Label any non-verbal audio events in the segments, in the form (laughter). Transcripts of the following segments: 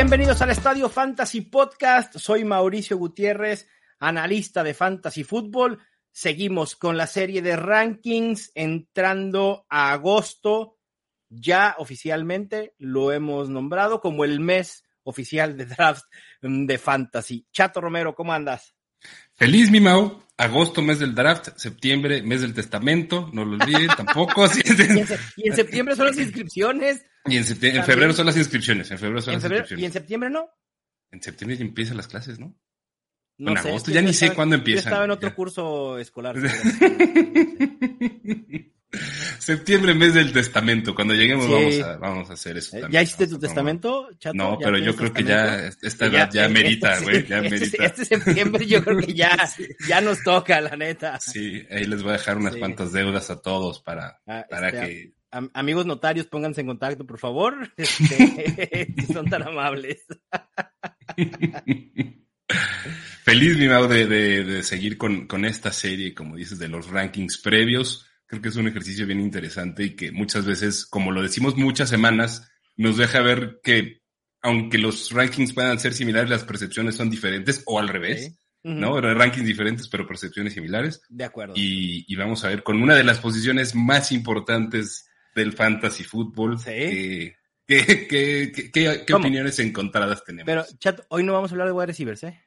Bienvenidos al Estadio Fantasy Podcast. Soy Mauricio Gutiérrez, analista de Fantasy Football. Seguimos con la serie de rankings entrando a agosto. Ya oficialmente lo hemos nombrado como el mes oficial de draft de Fantasy. Chato Romero, ¿cómo andas? Feliz, mi Mau. Agosto, mes del draft. Septiembre, mes del testamento. No lo olviden tampoco. (laughs) y, en septiembre son las inscripciones. Y en, en febrero son las inscripciones. En febrero son las inscripciones. ¿Y en septiembre no? En septiembre ya empiezan las clases, ¿no? No en agosto ya ni sé cuándo empiezan. Yo estaba en otro curso escolar. (laughs) Septiembre, mes del testamento. Cuando lleguemos vamos, a, vamos a hacer eso. Eh, ¿Ya hiciste tu testamento, chato? No, pero yo creo que ya esta edad ya, merita, güey. ya este, merita. Este septiembre yo creo que ya, (laughs) ya nos toca, la neta. Sí, ahí les voy a dejar unas cuantas deudas a todos para, ah, para este, que amigos notarios, pónganse en contacto, por favor. (laughs) Este, (laughs) son tan amables. Feliz, mi Mau, de, de, seguir con, con, esta serie, como dices, de los rankings previos. Creo que es un ejercicio bien interesante y que muchas veces, como lo decimos muchas semanas, nos deja ver que aunque los rankings puedan ser similares, las percepciones son diferentes o al revés. ¿no? Rankings diferentes, pero percepciones similares. De acuerdo. Y, y, vamos a ver con una de las posiciones más importantes del fantasy fútbol. ¿Sí? ¿Qué, opiniones encontradas tenemos? Pero, chat, hoy no vamos a hablar de wide receivers, ¿eh?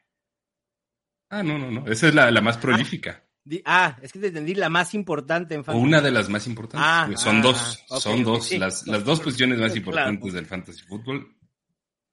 Ah, no, no, no. Esa es la, más ah, prolífica. Ah, es que te entendí la más importante en fantasy. Una de las más importantes. Ah, son ah, dos, son dos. las, las, dos posiciones más (laughs) importantes del fantasy fútbol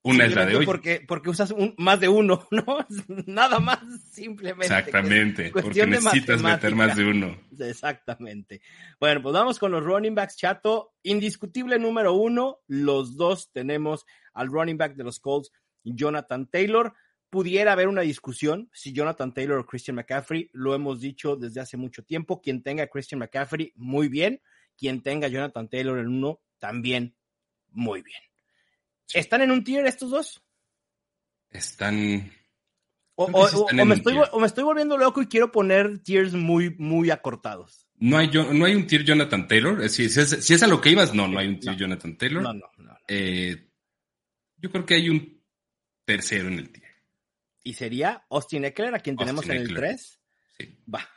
una es la de hoy. Porque, porque usas un, más de uno, (laughs) ¿no? (laughs) Nada más, simplemente. Exactamente, porque necesitas meter más de uno. Exactamente. Bueno, pues vamos con los running backs, chato. Indiscutible número uno, los dos tenemos al running back de los Colts, Jonathan Taylor. Pudiera haber una discusión si Jonathan Taylor o Christian McCaffrey, lo hemos dicho desde hace mucho tiempo. Quien tenga a Christian McCaffrey, muy bien. Quien tenga a Jonathan Taylor en uno, también muy bien. ¿Están en un tier estos dos? Están. O, me estoy, volviendo loco y quiero poner tiers muy, muy acortados. No hay, no hay un tier Jonathan Taylor. Si, es, a lo que ibas, no, no hay un tier Jonathan Taylor. No, no, no. Eh, yo creo que hay un tercero en el tier. ¿Y sería Austin Eckler, a quien tenemos en el 3? Sí. Va.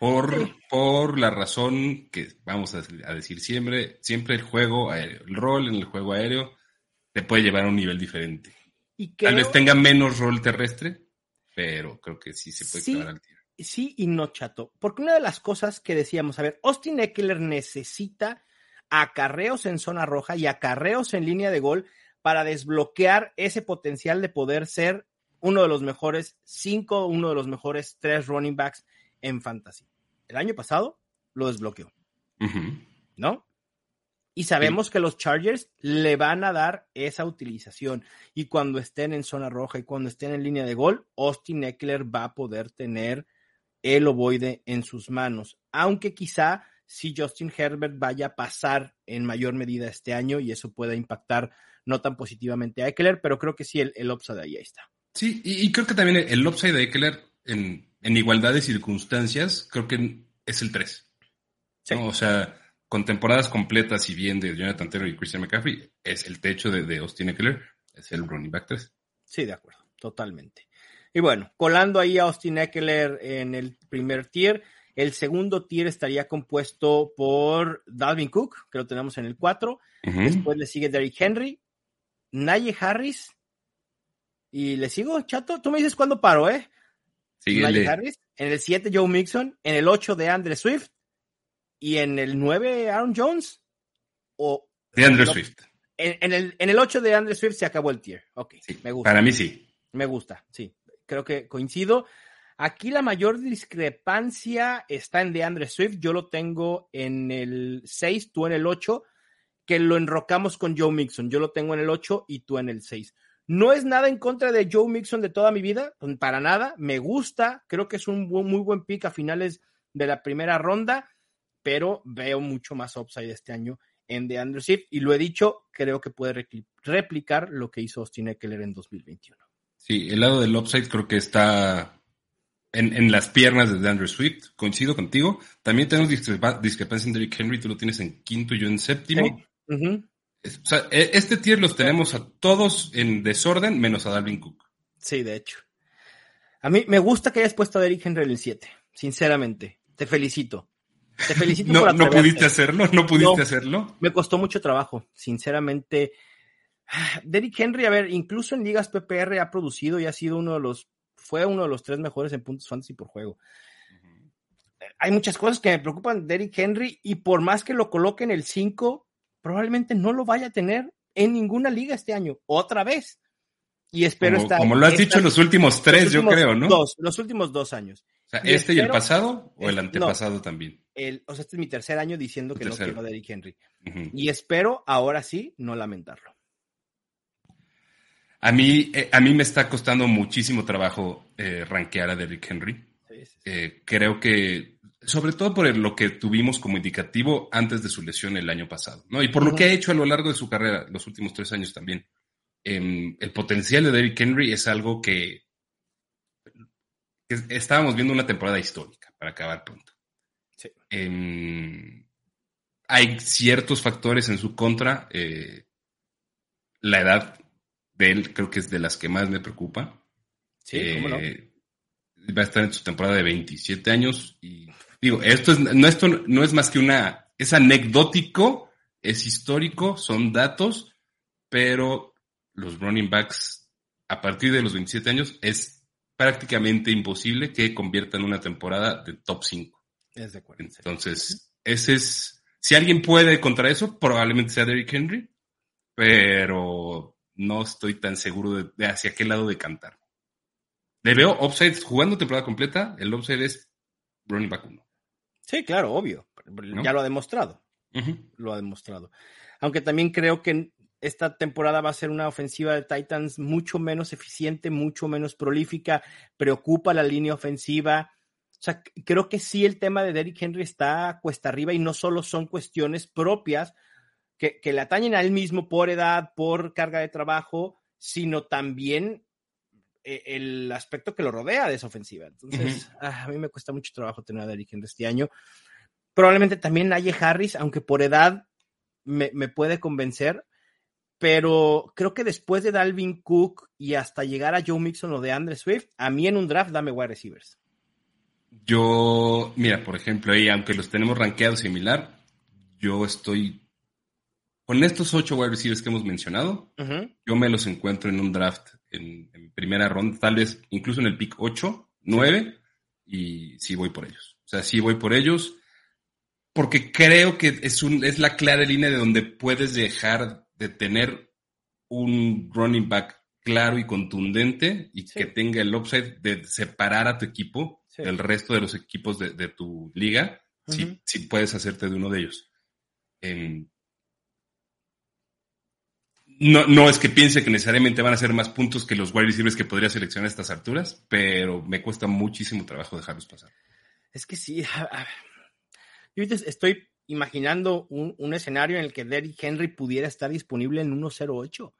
Por, por la razón que vamos a, decir siempre, siempre el juego aéreo, el rol en el juego aéreo te puede llevar a un nivel diferente. Tal vez tenga menos rol terrestre, pero creo que sí se puede quedar al tiro. Sí y no, chato. Porque una de las cosas que decíamos, a ver, Austin Eckler necesita acarreos en zona roja y acarreos en línea de gol para desbloquear ese potencial de poder ser uno de los mejores cinco, uno de los mejores tres running backs en fantasy. El año pasado lo desbloqueó. ¿No? Y sabemos que los Chargers le van a dar esa utilización. Y cuando estén en zona roja y cuando estén en línea de gol, Austin Eckler va a poder tener el ovoide en sus manos. Aunque quizá si Justin Herbert vaya a pasar en mayor medida este año y eso pueda impactar no tan positivamente a Eckler, pero creo que sí el, el upside ahí está. Sí, y, creo que también el upside de Eckler en, igualdad de circunstancias, creo que es el 3. O sea, con temporadas completas y bien de Jonathan Taylor y Christian McCaffrey, es el techo de, Austin Eckler, es el running back 3. Sí, de acuerdo, totalmente. Y bueno, colando ahí a Austin Eckler en el primer tier, el segundo tier estaría compuesto por Dalvin Cook, que lo tenemos en el 4. Después le sigue Derrick Henry, Naye Harris. Y le sigo, chato. Tú me dices cuándo paro, ¿eh? Naye Harris. En el 7, Joe Mixon. En el 8, de Andre Swift. ¿Y en el 9 Aaron Jones? ¿O de Andrew Swift. En, el, en el 8 de Andrew Swift se acabó el tier. Ok, me gusta. Para mí sí. Me gusta, sí. Creo que coincido. Aquí la mayor discrepancia está en de Andre Swift. Yo lo tengo en el 6, tú en el 8, que lo enrocamos con Joe Mixon. Yo lo tengo en el 8 y tú en el 6. No es nada en contra de Joe Mixon de toda mi vida, para nada. Me gusta, creo que es un muy buen pick a finales de la primera ronda pero veo mucho más upside este año en The Swift y lo he dicho, creo que puede replicar lo que hizo Austin Eckler en 2021. Sí, el lado del upside creo que está en, las piernas de Andrew Swift, coincido contigo. También tenemos discrepancia en Derrick Henry, tú lo tienes en quinto y yo en séptimo. O sea, e, este tier los tenemos a todos en desorden, menos a Dalvin Cook. Sí, de hecho. A mí me gusta que hayas puesto a Derrick Henry en el 7, sinceramente. Te felicito. Te felicito (laughs) no, por No pudiste hacerlo, no pudiste hacerlo. Me costó mucho trabajo, sinceramente. Derrick Henry, a ver, incluso en ligas PPR ha producido y ha sido uno de los, fue uno de los tres mejores en puntos fantasy por juego. Hay muchas cosas que me preocupan de Derrick Henry y por más que lo coloque en el 5, probablemente no lo vaya a tener en ninguna liga este año, otra vez. Y espero como, estar. Como lo has dicho en los últimos tres, yo creo, ¿no? Dos, los últimos dos años. O sea, ¿este y, el pasado o el antepasado también? El, o sea, este es mi tercer año diciendo que no quiero a Derrick Henry. Y espero ahora sí no lamentarlo. A mí, eh, a mí me está costando muchísimo trabajo eh, rankear a Derrick Henry. Eh, creo que, sobre todo por lo que tuvimos como indicativo antes de su lesión el año pasado, ¿no? Y por lo que ha hecho a lo largo de su carrera, los últimos tres años también. Em, el potencial de Derrick Henry es algo que, estábamos viendo una temporada histórica, para acabar pronto. Em, hay ciertos factores en su contra. la edad de él creo que es de las que más me preocupa. Sí, ¿cómo no? Eh, va a estar en su temporada de 27 años y digo, esto, es, no, esto no es más que una, es anecdótico, es histórico, son datos, pero los running backs a partir de los 27 años es prácticamente imposible que conviertan una temporada de top 5. Es de acuerdo. Entonces, ese es, si alguien puede contra eso, probablemente sea Derrick Henry, pero no estoy tan seguro de, hacia qué lado de cantar. Le veo upside jugando temporada completa, el upside es running back 1. Sí, claro, obvio. Ya lo ha demostrado. Lo ha demostrado. Aunque también creo que esta temporada va a ser una ofensiva de Titans mucho menos eficiente, mucho menos prolífica, preocupa la línea ofensiva. O sea, creo que sí el tema de Derrick Henry está cuesta arriba y no solo son cuestiones propias que, le atañen a él mismo por edad, por carga de trabajo, sino también el aspecto que lo rodea de esa ofensiva. Entonces, ah, a mí me cuesta mucho trabajo tener a Derrick Henry este año. Probablemente también Naye Harris, aunque por edad me, puede convencer, pero creo que después de Dalvin Cook y hasta llegar a Joe Mixon o de Andre Swift, a mí en un draft dame wide receivers. Yo, mira, por ejemplo, ahí, aunque los tenemos rankeados similar, yo estoy con estos ocho wide receivers que hemos mencionado, yo me los encuentro en un draft en, primera ronda, tal vez incluso en el pick 8, 9, y sí voy por ellos. O sea, sí voy por ellos, porque creo que es, un, es la clara línea de donde puedes dejar de tener un running back claro y contundente y que tenga el upside de separar a tu equipo del resto de los equipos de, tu liga, si, puedes hacerte de uno de ellos. No, no es que piense que necesariamente van a ser más puntos que los wide receivers que podría seleccionar a estas alturas, pero me cuesta muchísimo trabajo dejarlos pasar. Es que sí. (laughs) Yo estoy imaginando un, escenario en el que Derrick Henry pudiera estar disponible en 1.08,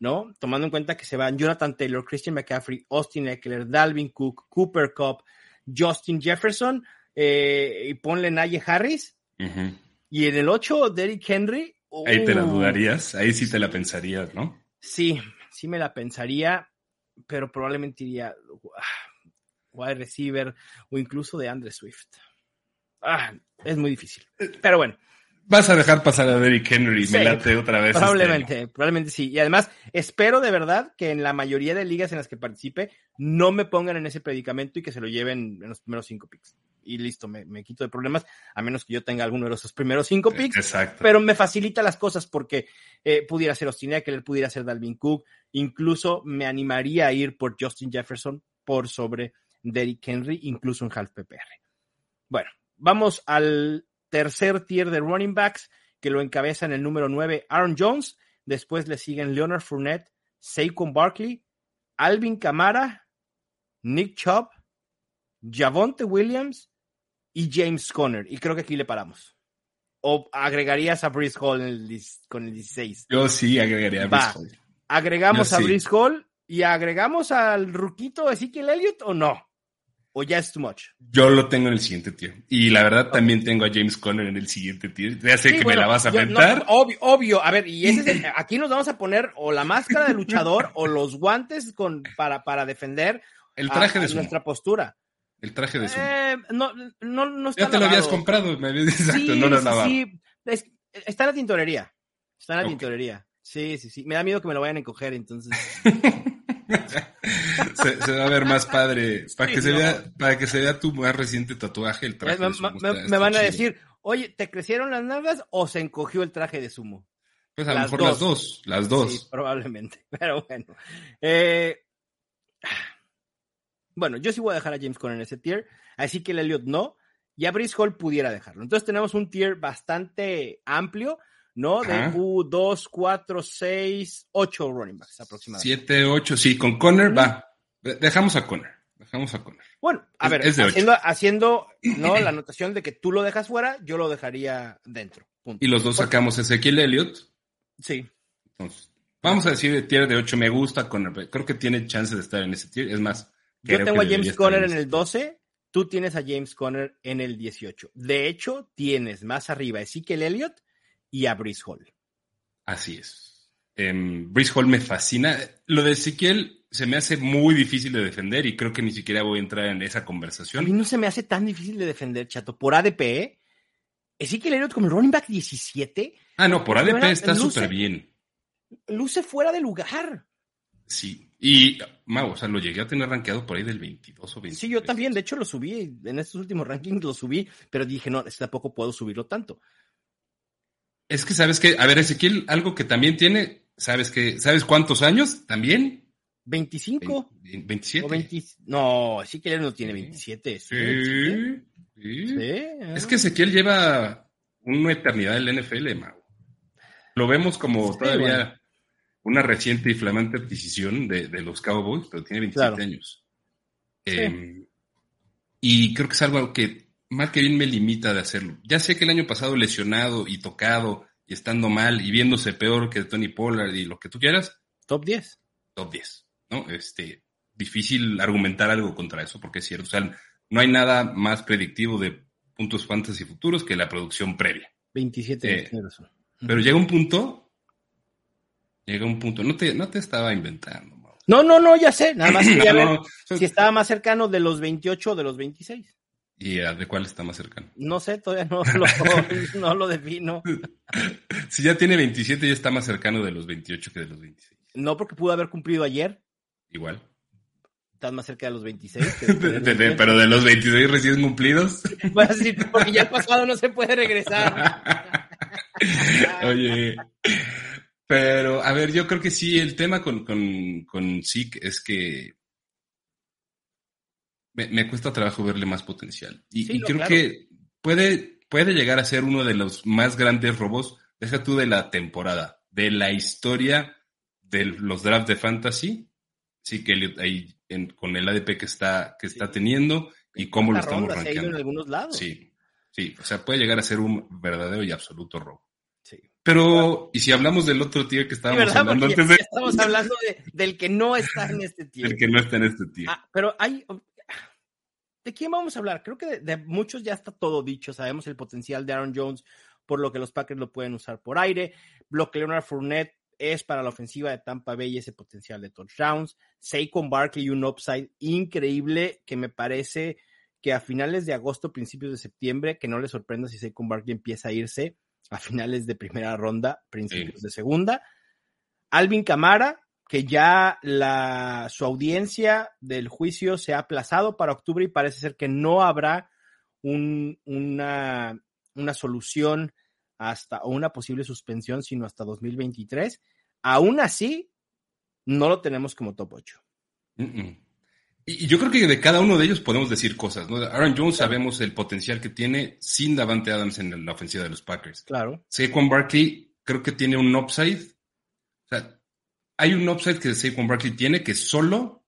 ¿no? Tomando en cuenta que se van Jonathan Taylor, Christian McCaffrey, Austin Eckler, Dalvin Cook, Cooper Cup, Justin Jefferson, eh, y ponle Naye Harris. Y en el 8, Derrick Henry, Ahí te la uh. dudarías, ahí sí te la pensarías, ¿no? Sí, sí me la pensaría, pero probablemente iría wide receiver o incluso de Andre Swift. Ah, es muy difícil. Pero bueno. Vas a dejar pasar a Derrick Henry, me late otra vez. Este probablemente, probablemente sí. Y además, espero de verdad que en la mayoría de ligas en las que participe no me pongan en ese predicamento y que se lo lleven en los primeros cinco picks y listo, me, quito de problemas, a menos que yo tenga alguno de esos primeros cinco picks. Exacto. Pero me facilita las cosas porque eh, pudiera ser Austin Eckler, pudiera ser Dalvin Cook, incluso me animaría a ir por Justin Jefferson por sobre Derrick Henry, incluso en half PPR. Bueno, vamos al tercer tier de running backs que lo encabeza en el número 9 Aaron Jones, después le siguen Leonard Fournette, Saquon Barkley, Alvin Kamara, Nick Chubb, Javonte Williams y James Conner. Y creo que aquí le paramos. ¿O agregarías a Brice Hall con el 16? Yo sí agregaría a Brice Hall. ¿Agregamos a Brice Hall y agregamos al ruquito Ezekiel Elliott o no? o ya es too much? Yo lo tengo en el siguiente tier. Y la verdad también tengo a James Conner en el siguiente tier. Ya sé que me la vas a aventar. obvio, obvio, a ver, y ese (laughs) aquí nos vamos a poner o la máscara de luchador o los guantes con, para, para defender el traje de nuestra postura. El traje de su. Eh, no, no, no está Ya te lo habías comprado, me habías exacto, no lo lavado. Sí, está en la tintorería. Está en la tintorería. Sí, sí, sí. Me da miedo que me lo vayan a encoger, entonces. (laughs) se, va a ver más padre. (laughs) Para, que se vea, para que se vea tu más reciente tatuaje, el traje. Me, me, me van a decir, oye, ¿te crecieron las nalgas o se encogió el traje de sumo? Pues a lo mejor las dos, las dos. Sí, probablemente. (laughs) Pero bueno. Eh, bueno, yo sí voy a dejar a James Conner en ese tier, así que el Elliot no, y a Brice Hall pudiera dejarlo. Entonces tenemos un tier bastante amplio, ¿no? De U 2, 4, 6, 8 running backs aproximadamente. 7, 8, sí, con Conner va. Dejamos a Conner. Dejamos a Conner. Bueno, a ver, haciendo, haciendo ¿no? la anotación de que tú lo dejas fuera, yo lo dejaría dentro. Y los dos sacamos Ezequiel Elliott. Sí. Entonces, vamos a decir de tier de 8, me gusta Conner. Creo que tiene chance de estar en ese tier. Es más, yo tengo a James Conner en el 12, tú tienes a James Conner en el 18. De hecho, tienes más arriba a Ezekiel Elliott y a Brice Hall. Así es. Eh, Brice Hall me fascina. Lo de Ezekiel se me hace muy difícil de defender y creo que ni siquiera voy a entrar en esa conversación. A mí no se me hace tan difícil de defender, chato. Por ADP, ¿eh? Ezekiel Elliott como el running back 17. Ah, no, por ADP está súper bien. Luce fuera de lugar. Sí, y, Mau, o sea, lo llegué a tener rankeado por ahí del 22 o 23. Sí, yo también, de hecho lo subí, en estos últimos rankings lo subí, pero dije, no, este tampoco puedo subirlo tanto. Es que sabes que, a ver, Ezequiel, algo que también tiene, ¿sabes que, ¿sabes cuántos años también? 25. 27. no, Ezequiel no tiene 27. Sí. sí. Es que Ezequiel lleva una eternidad en la NFL, Mau. Lo vemos como todavía una reciente y flamante adquisición de, los Cowboys, pero tiene 27 años. Em, y creo que es algo que mal que bien me limita de hacerlo. Ya sé que el año pasado lesionado y tocado y estando mal y viéndose peor que Tony Pollard y lo que tú quieras. Top 10. Top 10, ¿no? Este, difícil argumentar algo contra eso porque es cierto. O sea, no hay nada más predictivo de puntos fantasy futuros que la producción previa. 27 eh, Pero llega un punto llega un punto, no te, no te estaba inventando. No, no, no, ya sé, nada más (clears throat) quería ver si estaba más cercano de los 28 o de los 26. ¿Y de cuál está más cercano? No sé, todavía no lo, (laughs) no lo defino. (laughs) si ya tiene 27, ya está más cercano de los 28 que de los 26. No, porque pudo haber cumplido ayer. Igual. Estás más cerca de los 26. (laughs) pero de los 26 recién cumplidos. Pues sí, porque ya el pasado no se puede regresar. Oye, pero, a ver, yo creo que sí, el tema con, con, con es que me, cuesta trabajo verle más potencial. Y, creo que puede, puede llegar a ser uno de los más grandes robos, deja tú de la temporada, de la historia de los drafts de fantasy. Sí, que ahí con el ADP que está, que está teniendo y cómo lo estamos rankeando. En algunos lados. Sí, sí, o sea, puede llegar a ser un verdadero y absoluto robo. Pero, ¿y si hablamos del otro tier que estábamos hablando antes de... Estamos hablando del que no está en este (laughs) tier. Del que no está en este tier. Ah, pero hay... ¿De quién vamos a hablar? Creo que de, muchos ya está todo dicho. Sabemos el potencial de Aaron Jones, por lo que los Packers lo pueden usar por aire. Block Leonard Fournette es para la ofensiva de Tampa Bay ese potencial de touchdowns. Saquon Barkley, un upside increíble que me parece que a finales de agosto, principios de septiembre, que no le sorprenda si Saquon Barkley empieza a irse a finales de primera ronda, principios de segunda. Alvin Camara, que ya la, su audiencia del juicio se ha aplazado para octubre y parece ser que no habrá una, una solución hasta o una posible suspensión, sino hasta 2023. Aún así, no lo tenemos como top 8. Y yo creo que de cada uno de ellos podemos decir cosas, ¿no? Aaron Jones sabemos el potencial que tiene sin Davante Adams en la ofensiva de los Packers. Claro. Saquon Barkley creo que tiene un upside. O sea, hay un upside que Saquon Barkley tiene que solo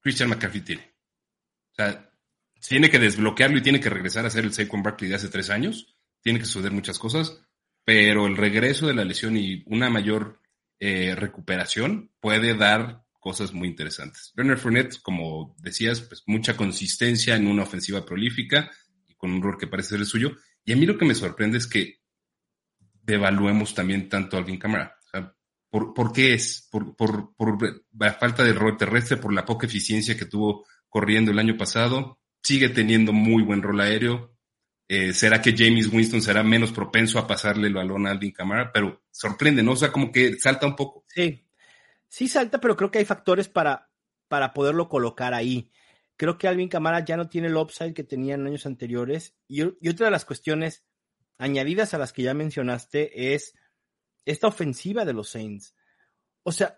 Christian McCaffrey tiene. O sea, tiene que desbloquearlo y tiene que regresar a ser el Saquon Barkley de hace tres años. Tiene que suceder muchas cosas, pero el regreso de la lesión y una mayor eh, recuperación puede dar cosas muy interesantes. Leonard Fournette, como decías, pues mucha consistencia en una ofensiva prolífica y con un rol que parece ser el suyo. Y a mí lo que me sorprende es que devaluemos también tanto a Alvin Kamara. ¿por, qué es? ¿Por, por, por la falta de rol terrestre, por la poca eficiencia que tuvo corriendo el año pasado? Sigue teniendo muy buen rol aéreo, eh, ¿Será que James Winston será menos propenso a pasarle el balón a Alvin Kamara? Pero sorprende, ¿no? O sea, como que salta un poco. Sí, sí salta, pero creo que hay factores para, para poderlo colocar ahí. Creo que Alvin Kamara ya no tiene el upside que tenía en años anteriores. Y, y otra de las cuestiones añadidas a las que ya mencionaste es esta ofensiva de los Saints. O sea,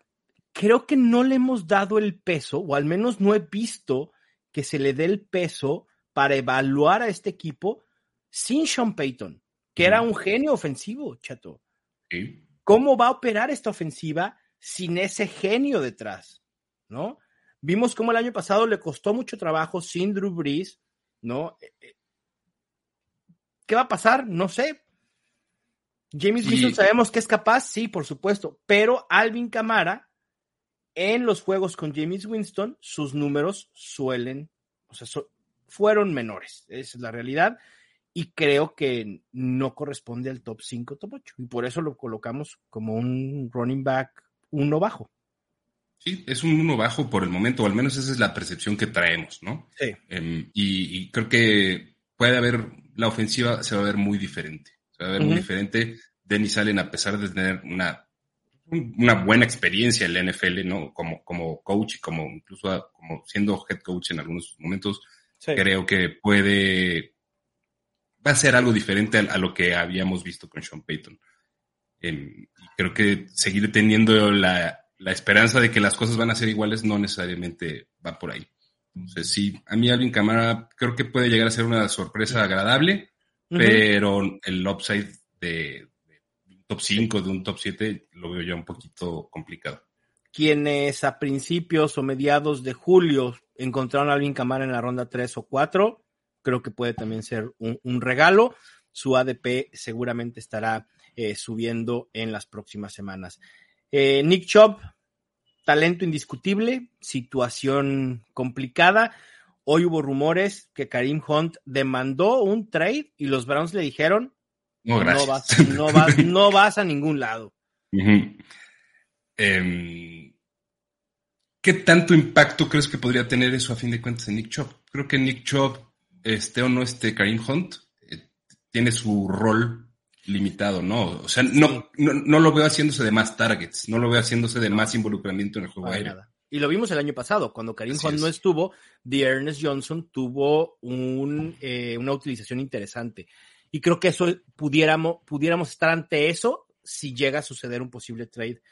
creo que no le hemos dado el peso, o al menos no he visto que se le dé el peso para evaluar a este equipo sin Sean Payton, que era un genio ofensivo, chato. ¿Cómo va a operar esta ofensiva sin ese genio detrás? ¿No? Vimos cómo el año pasado le costó mucho trabajo sin Drew Brees, ¿no? Eh, eh, ¿Qué va a pasar? No sé. James Wilson sabemos que es capaz, sí, por supuesto, pero Alvin Camara, en los juegos con James Winston, sus números suelen, o sea, fueron menores, esa es la realidad y creo que no corresponde al top 5, top 8. Y por eso lo colocamos como un running back uno bajo. Sí, es un uno bajo por el momento, o al menos esa es la percepción que traemos, ¿no? Sí. Em, y, creo que puede haber, la ofensiva se va a ver muy diferente. Se va a ver muy diferente. Denis Allen, a pesar de tener una, una buena experiencia en la NFL, ¿no? Como, como coach y como incluso como siendo head coach en algunos momentos, creo que puede va a ser algo diferente a, lo que habíamos visto con Sean Payton. Creo que seguir teniendo la, esperanza de que las cosas van a ser iguales no necesariamente va por ahí. Entonces, sí, a mí Alvin Camara creo que puede llegar a ser una sorpresa agradable, pero el upside de, un top 5, de un top 7, lo veo ya un poquito complicado. Quienes a principios o mediados de julio encontraron a Alvin Camara en la ronda 3 o 4, creo que puede también ser un, regalo. Su ADP seguramente estará eh, subiendo en las próximas semanas. Eh, Nick Chubb, talento indiscutible, situación complicada. Hoy hubo rumores que Karim Hunt demandó un trade y los Browns le dijeron no, no, vas, no, (laughs) vas, a ningún lado. Em, ¿Qué tanto impacto crees que podría tener eso a fin de cuentas en Nick Chubb? Creo que Nick Chubb esté o no esté Karim Hunt, eh, tiene su rol limitado, ¿no? O sea, no, no, lo veo haciéndose de más targets, no lo veo haciéndose de más involucramiento en el juego aéreo. Y lo vimos el año pasado, cuando Karim Hunt no estuvo, The Ernest Johnson tuvo un, eh, una utilización interesante. Y creo que eso pudiéramos, pudiéramos estar ante eso si llega a suceder un posible trade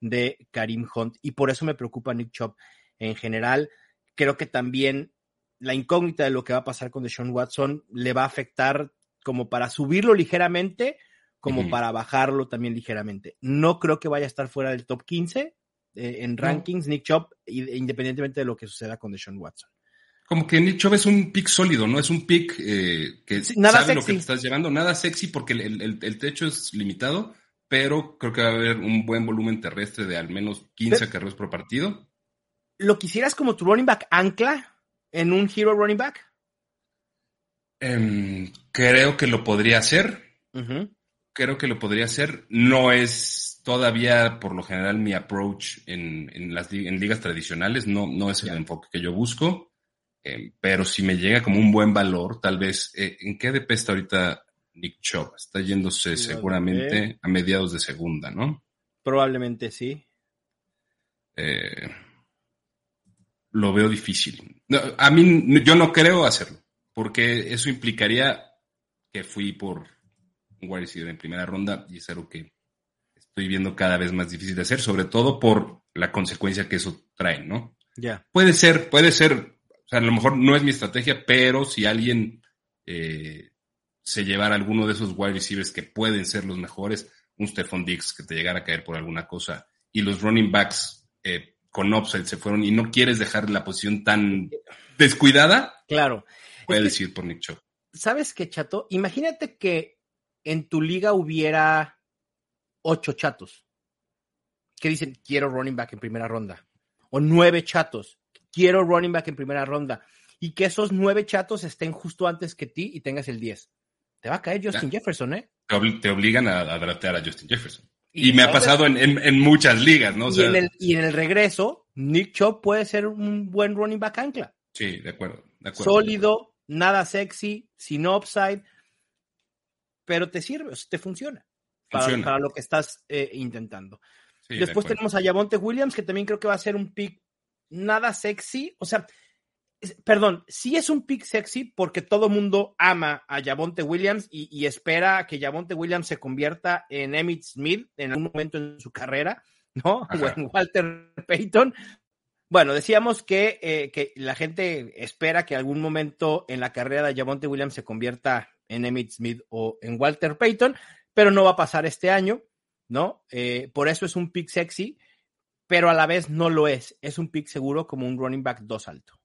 de Karim Hunt. Y por eso me preocupa Nick Chop en general. Creo que también la incógnita de lo que va a pasar con Deshaun Watson le va a afectar como para subirlo ligeramente, como para bajarlo también ligeramente. No creo que vaya a estar fuera del top 15 eh, en rankings, Nick Chubb, independientemente de lo que suceda con Deshaun Watson. Como que Nick Chubb es un pick sólido, ¿no? Es un pick eh, que nada sabe lo que te estás llevando, nada sexy porque el, techo es limitado, pero creo que va a haber un buen volumen terrestre de al menos 15 carreras por partido. ¿Lo quisieras como tu running back ancla? en un hero running back? Em, creo que lo podría hacer. Creo que lo podría hacer. No es todavía, por lo general, mi approach en, las en ligas tradicionales. No, no es el enfoque que yo busco. Em, pero si me llega como un buen valor, tal vez. Eh, ¿En qué DP está ahorita Nick Chubb? Está yéndose seguramente a mediados de segunda, ¿no? Probablemente sí. Eh, lo veo difícil. a mí, yo no creo hacerlo, porque eso implicaría que fui por un wide receiver en primera ronda y es algo que estoy viendo cada vez más difícil de hacer, sobre todo por la consecuencia que eso trae, ¿no? Ya. Puede ser, puede ser, o sea, a lo mejor no es mi estrategia, pero si alguien eh, se llevara alguno de esos wide receivers que pueden ser los mejores, un Stephon Diggs que te llegara a caer por alguna cosa, y los running backs eh, con upside se fueron y no quieres dejar la posición tan descuidada. Claero. Puedes decir por Nick Chubb. ¿Sabes qué, chato? Imagínate que en tu liga hubiera ocho chatos que dicen quiero running back en primera ronda o nueve chatos. Quiero running back en primera ronda. Y que esos nueve chatos estén justo antes que ti y tengas el 10. Te va a caer Justin Jefferson, ¿eh? Te, obligan a, a draftear a Justin Jefferson. Y, me ha pasado en, muchas ligas, ¿no? y, en el, y, en el, regreso, Nick Chubb puede ser un buen running back ancla. Sí, de acuerdo. De acuerdo Sólido, nada sexy, sin upside, pero te sirve, te funciona, Para, lo que estás eh, intentando. Después tenemos a Yavonte Williams, que también creo que va a ser un pick nada sexy. O sea, perdón, sí es un pick sexy porque todo mundo ama a Yavonte Williams y, espera que Yavonte Williams se convierta en Emmitt Smith en algún momento en su carrera, ¿no? (laughs) O en Walter Payton. Bueno, decíamos que, eh, que, la gente espera que algún momento en la carrera de Javonte Williams se convierta en Emmitt Smith o en Walter Payton, pero no va a pasar este año, ¿no? Eh, por eso es un pick sexy, pero a la vez no lo es. Es un pick seguro como un running back dos alto.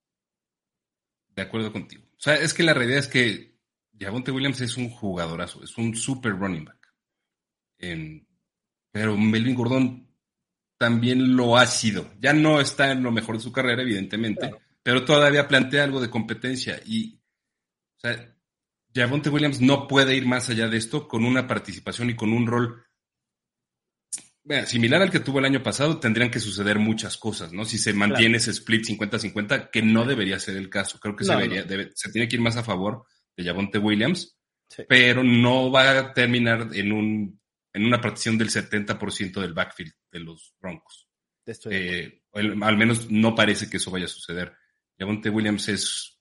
De acuerdo contigo. O sea, es que la realidad es que Javonte Williams es un jugadorazo, es un super running back. pero Melvin Gordon también lo ha sido. Ya no está en lo mejor de su carrera, evidentemente, pero todavía plantea algo de competencia. Y, o sea, Javonte Williams no puede ir más allá de esto con una participación y con un rol similar al que tuvo el año pasado. Tendrían que suceder muchas cosas, ¿no? Si se mantiene ese split 50-50, que no debería ser el caso. Creo que se, debería, se tiene que ir más a favor de Javonte Williams, pero no va a terminar en un en una partición del 70% del backfield de los Broncos. Eh, al menos no parece que eso vaya a suceder. Javonte Williams es,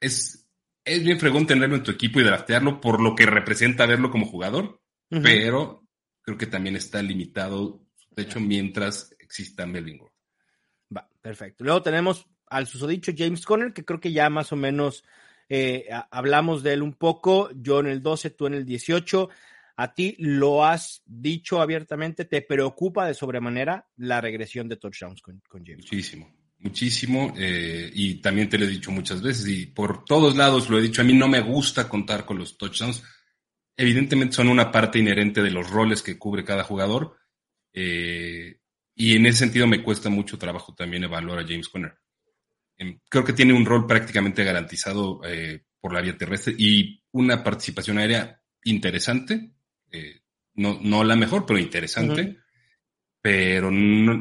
es, es bien fregón tenerlo en tu equipo y draftearlo por lo que representa verlo como jugador, pero creo que también está limitado, de hecho, mientras exista Melvin. Va, perfecto. Luego tenemos al susodicho James Conner, que creo que ya más o menos eh, hablamos de él un poco. Yo en el 12, tú en el 18 a ti lo has dicho abiertamente, te preocupa de sobremanera la regresión de touchdowns con, James. Muchísimo, muchísimo. Eh, y también te lo he dicho muchas veces y por todos lados lo he dicho, a mí no me gusta contar con los touchdowns. Evidentemente son una parte inherente de los roles que cubre cada jugador. Eh, y en ese sentido me cuesta mucho trabajo también evaluar a James Conner. Em, creo que tiene un rol prácticamente garantizado eh, por la vía terrestre y una participación aérea interesante, eh, no, no la mejor, pero interesante. Pero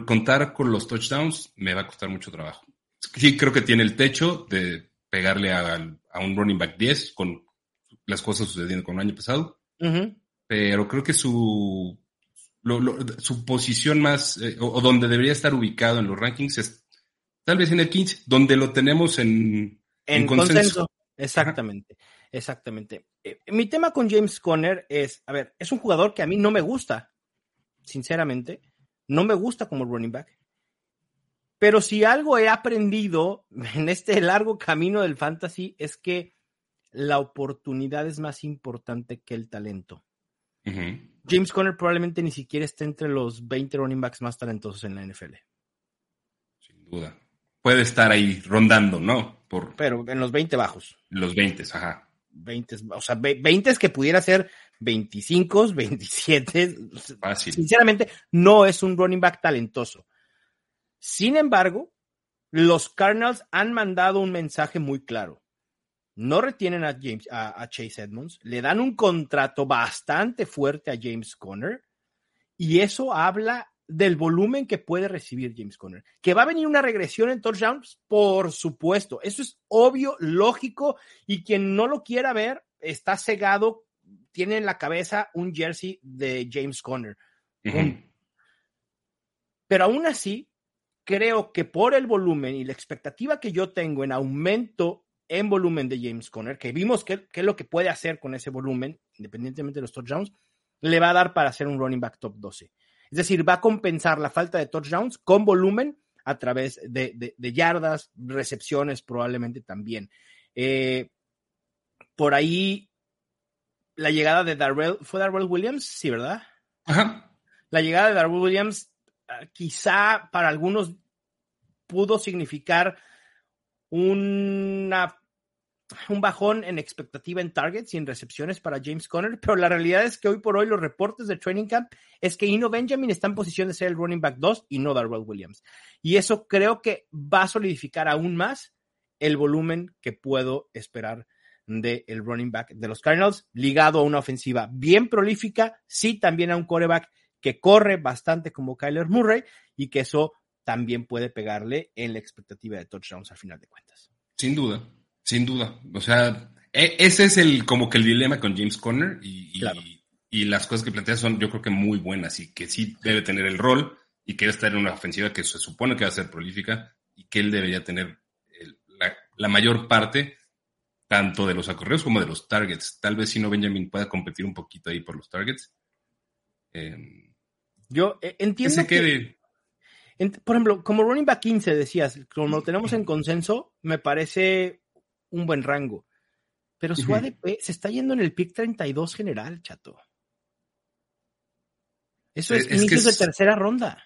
contar con los touchdowns me va a costar mucho trabajo. Sí, creo que tiene el techo de pegarle a, un running back 10 con las cosas sucediendo con el año pasado. Pero creo que su, su posición más, eh, o, donde debería estar ubicado en los rankings es tal vez en el 15, donde lo tenemos en, en, consenso. Exactamente. Exactamente. Eh, mi tema con James Conner es, a ver, es un jugador que a mí no me gusta, sinceramente, no me gusta como running back. Pero si algo he aprendido (laughs) en este largo camino del fantasy es que la oportunidad es más importante que el talento. James Conner probablemente ni siquiera esté entre los 20 running backs más talentosos en la NFL. Sin duda. Puede estar ahí rondando, ¿no? Por... Pero en los 20 bajos. Los 20, ajá. 20, o sea, 20 que pudiera ser 25, 27. (laughs) Fácil. Sinceramente, no es un running back talentoso. Sin embargo, los Cardinals han mandado un mensaje muy claro. No retienen a, James, a, Chase Edmonds, le dan un contrato bastante fuerte a James Conner y eso habla del volumen que puede recibir James Conner. Que va a venir una regresión en touchdowns, por supuesto. Eso es obvio, lógico, y quien no lo quiera ver está cegado, tiene en la cabeza un jersey de James Conner. Pero aún así, creo que por el volumen y la expectativa que yo tengo en aumento en volumen de James Conner, que vimos qué es lo que puede hacer con ese volumen, independientemente de los touchdowns, le va a dar para hacer un running back top 12. Es decir, va a compensar la falta de touchdowns con volumen a través de, yardas, recepciones probablemente también. Eh, por ahí, la llegada de Darrell, ¿fue Darrell Williams? Sí, ¿verdad? Ajá. La llegada de Darrell Williams ah, quizá para algunos pudo significar una un bajón en expectativa en targets y en recepciones para James Conner, pero la realidad es que hoy por hoy los reportes de Training Camp es que Ino Benjamin está en posición de ser el running back 2 y no Darrell Williams. Y eso creo que va a solidificar aún más el volumen que puedo esperar del el running back de los Cardinals, ligado a una ofensiva bien prolífica, sí también a un coreback que corre bastante como Kyler Murray y que eso también puede pegarle en la expectativa de touchdowns al final de cuentas. Sin duda, sin duda. O sea, e, ese es el como que el dilema con James Conner y, y, las cosas que plantea son yo creo que muy buenas y que sí debe tener el rol y que debe estar en una ofensiva que se supone que va a ser prolífica y que él debería tener la, mayor parte tanto de los acorreos como de los targets. Tal vez si no Benjamin pueda competir un poquito ahí por los targets. Em, yo eh, entiendo que, por ejemplo, como running back 15 decías, como lo tenemos en consenso, me parece un buen rango. Pero su ADP se está yendo en el pick 32 general, chato. Eso es, inicios de tercera ronda.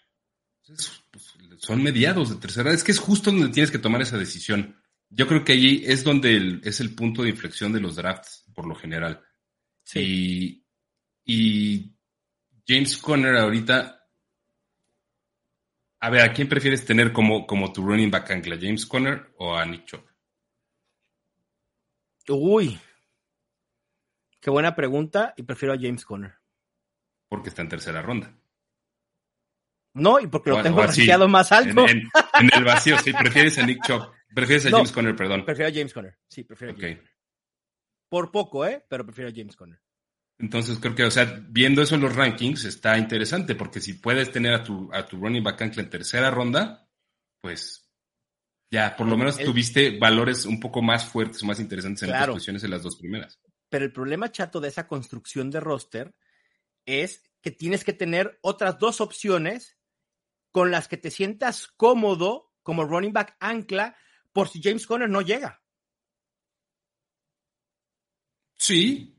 Pues, son mediados de tercera. Es que es justo donde tienes que tomar esa decisión. Yo creo que allí es donde es el punto de inflexión de los drafts, por lo general. Sí. Y, James Conner ahorita. A ver, ¿a quién prefieres tener como, como tu running back ancla? ¿James Conner o a Nick Chubb? Uy. Qué buena pregunta y prefiero a James Conner. Porque está en tercera ronda. No, y porque lo tengo rankeado más alto. En, el vacío, sí, prefieres a Nick Chubb. Prefieres a James Conner, perdón. Prefiero a James Conner, sí, prefiero a James Conner. Por poco, ¿eh? Pero prefiero a James Conner. Entonces creo que, o sea, viendo eso en los rankings está interesante, porque si puedes tener a tu, a tu running back en tercera ronda, pues ya, por lo menos tuviste valores un poco más fuertes, más interesantes en las posiciones en las dos primeras. Pero el problema chato de esa construcción de roster es que tienes que tener otras dos opciones con las que te sientas cómodo como running back ancla por si James Conner no llega. Sí,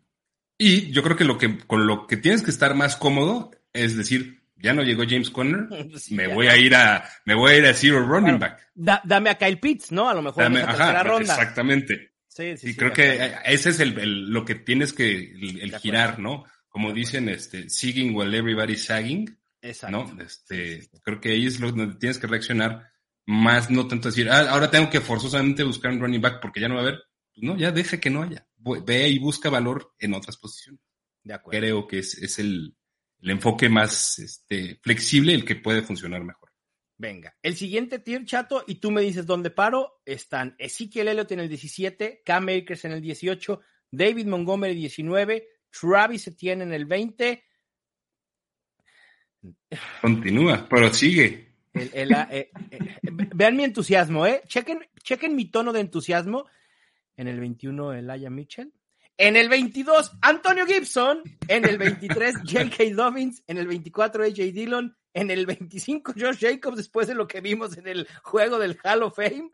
y yo creo que, lo que con lo que tienes que estar más cómodo es decir, ya no llegó James Conner, (laughs) me voy a ir a me voy a ir a zero running back. dame a Kyle Pitts, ¿no? A lo mejor dame, ajá, ronda. Exactamente. Sí, sí, y creo que ese es el, lo que tienes que el, girar, ¿no? Como dicen, este, sigging while everybody's sagging. Exacto. ¿no? Este, creo que ahí es lo donde tienes que reaccionar más, no tanto decir, ah, ahora tengo que forzosamente buscar un running back porque ya no va a haber. Pues no, ya deja que no haya. Ve y busca valor en otras posiciones. De acuerdo. Creo que es, es el, el, enfoque más este, flexible, el que puede funcionar mejor. Venga, el siguiente tier, chato, y tú me dices dónde paro, están Ezekiel Elliott en el 17, Cam Akers en el 18, David Montgomery 19, Travis Etienne en el 20, Continúa, pero sigue. Ah, eh, eh, vean mi entusiasmo, ¿eh? Chequen, chequen mi tono de entusiasmo. En el 21, Elijah Mitchell. En el 22, Antonio Gibson. En el 23, (laughs) J.K. Dobbins. En el 24, AJ Dillon. En el 25, Josh Jacobs, después de lo que vimos en el juego del Hall of Fame.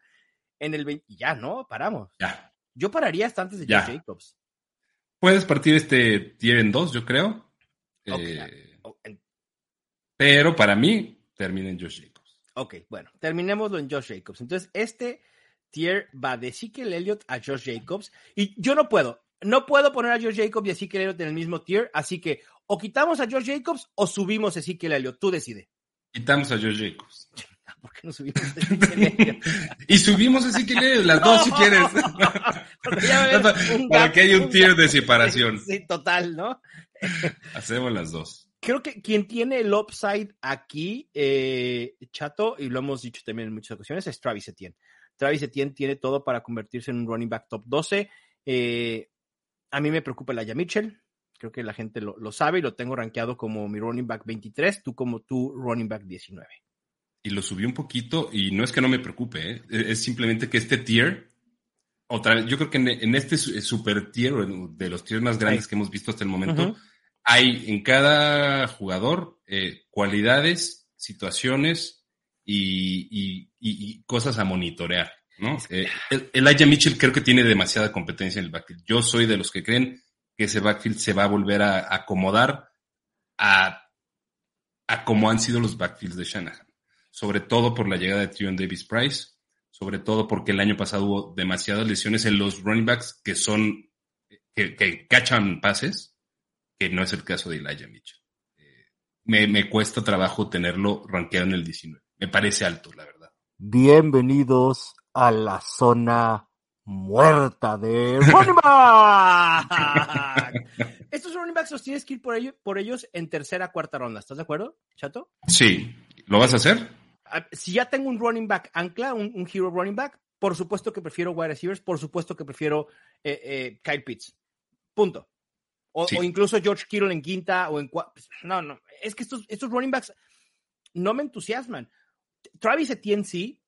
En el 20, ya, ¿no? Paramos. Ya. Yo pararía hasta antes de Josh Jacobs. Puedes partir este tier en dos, yo creo. Eh, pero para mí, termina en Josh Jacobs. Ok, bueno, terminémoslo en Josh Jacobs. Entonces, este tier va de Ezekiel Elliott a Josh Jacobs. Y yo no puedo, no puedo poner a Josh Jacobs y Ezekiel Elliott en el mismo tier. Así que o quitamos a Josh Jacobs o subimos a Ezekiel Elliott. Tú decide. Quitamos a Josh Jacobs. (laughs) ¿Por qué no subimos a Ezekiel Elliott? (laughs) y subimos a Ezekiel Elliott, las dos si quieres. (laughs) Para que haya un tier de separación. Sí, total, ¿no? Hacemos las dos creo que quien tiene el upside aquí, eh, Chato, y lo hemos dicho también en muchas ocasiones, es Travis Etienne. Travis Etienne tiene todo para convertirse en un running back top 12. Eh, a mí me preocupa el Aya Mitchell. Creo que la gente lo, sabe y lo tengo rankeado como mi running back 23, tú como tu running back 19. Y lo subí un poquito y no es que no me preocupe, ¿eh? es simplemente que este tier, otra yo creo que en, este super tier, de los tiers más grandes que hemos visto hasta el momento, hay en cada jugador eh, cualidades, situaciones y, cosas a monitorear. ¿No? Eh, Elijah Mitchell creo que tiene demasiada competencia en el backfield. Yo soy de los que creen que ese backfield se va a volver a, acomodar a, a como han sido los backfields de Shanahan. Sobre todo por la llegada de Trion Davis Price, sobre todo porque el año pasado hubo demasiadas lesiones en los running backs que son, que, cachan pases, que no es el caso de Elijah Mitchell. Eh, me, me, cuesta trabajo tenerlo rankeado en el 19. Me parece alto, la verdad. Bienvenidos a la zona muerta de running back. (laughs) Estos running backs los tienes que ir por, por ellos en tercera, cuarta ronda. ¿Estás de acuerdo, Chato? Sí. ¿Lo vas a hacer? Ah, si ya tengo un running back ancla, un, hero running back, por supuesto que prefiero wide receivers, por supuesto que prefiero eh, eh, Kyle Pitts. Punto. O, incluso George Kittle en quinta o en pues, No, no. Es que estos, estos running backs no me entusiasman. Travis Etienne sí,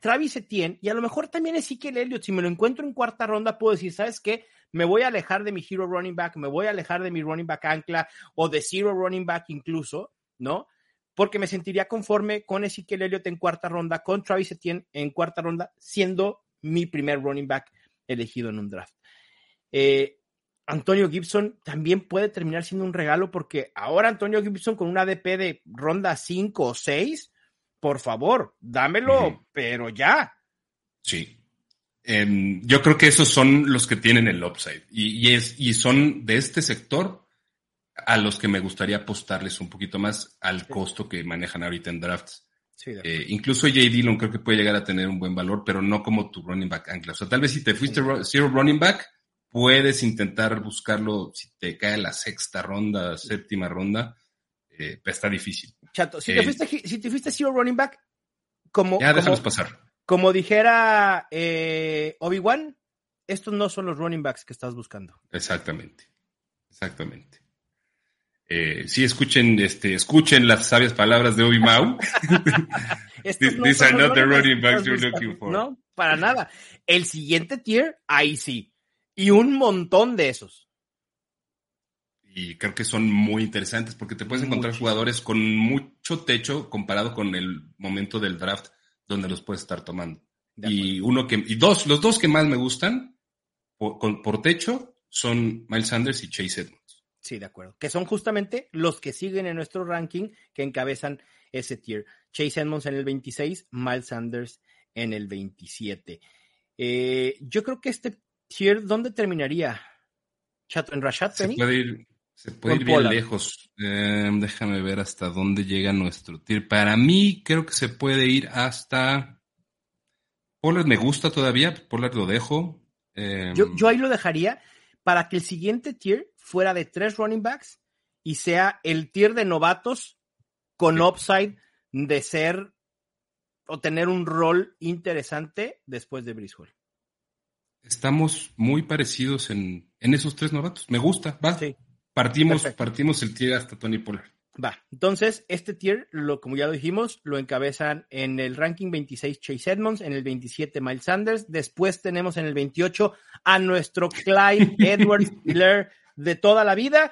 Travis, Etienne, y a lo mejor también es Ezekiel Elliott. Si me lo encuentro en cuarta ronda, puedo decir, ¿sabes qué? Me voy a alejar de mi hero running back, me voy a alejar de mi running back ancla o de zero running back incluso, ¿no? Porque me sentiría conforme con Ezekiel Elliott en cuarta ronda, con Travis Etienne en cuarta ronda, siendo mi primer running back elegido en un draft. Eh, Antonio Gibson también puede terminar siendo un regalo porque ahora Antonio Gibson con una ADP de ronda 5 o 6 por favor, dámelo, pero ya. Sí. Em, yo creo que esos son los que tienen el upside y, es, y son de este sector a los que me gustaría apostarles un poquito más al costo que manejan ahorita en drafts. Eh, incluso J. Dillon creo que puede llegar a tener un buen valor, pero no como tu running back ancla. O sea, tal vez si te fuiste zero running back, puedes intentar buscarlo si te cae la sexta ronda, séptima ronda, eh, está difícil. Chato, si, te fuiste, si te fuiste zero running back, como, ya déjalos pasar. Como dijera eh, Obi-Wan, estos no son los running backs que estás buscando. Exactamente, exactamente. Eh, sí, escuchen, este, escuchen las sabias palabras de Obi-Mau. (laughs) These are not the running backs you're looking for. No, para nada. El siguiente tier, ahí sí. Y un montón de esos y creo que son muy interesantes porque te puedes encontrar jugadores con mucho techo comparado con el momento del draft donde los puedes estar tomando. Y uno que, y dos, los dos que más me gustan por, por, techo son Miles Sanders y Chase Edmonds. Sí, de acuerdo. Que son justamente los que siguen en nuestro ranking que encabezan ese tier. Chase Edmonds en el 26, Miles Sanders en el 27. Eh, yo creo que este tier, ¿dónde terminaría? Chato en Rashad Penny. puede ir, se puede ir bien lejos. Em, déjame ver hasta dónde llega nuestro tier. Para mí, creo que se puede ir hasta. Pollard me gusta todavía, Pollard lo dejo. Em, yo, ahí lo dejaría para que el siguiente tier fuera de tres running backs y sea el tier de novatos con upside de ser o tener un rol interesante después de Brice Estamos muy parecidos en, en, esos tres novatos. Me gusta, va. Sí. Partimos, partimos el tier hasta Tony Pollard. Va, entonces este tier, lo, como ya lo dijimos, lo encabezan en el ranking 26 Chase Edmonds, en el 27 Miles Sanders, después tenemos en el 28 a nuestro Clyde (laughs) Edwards Hiller de toda la vida,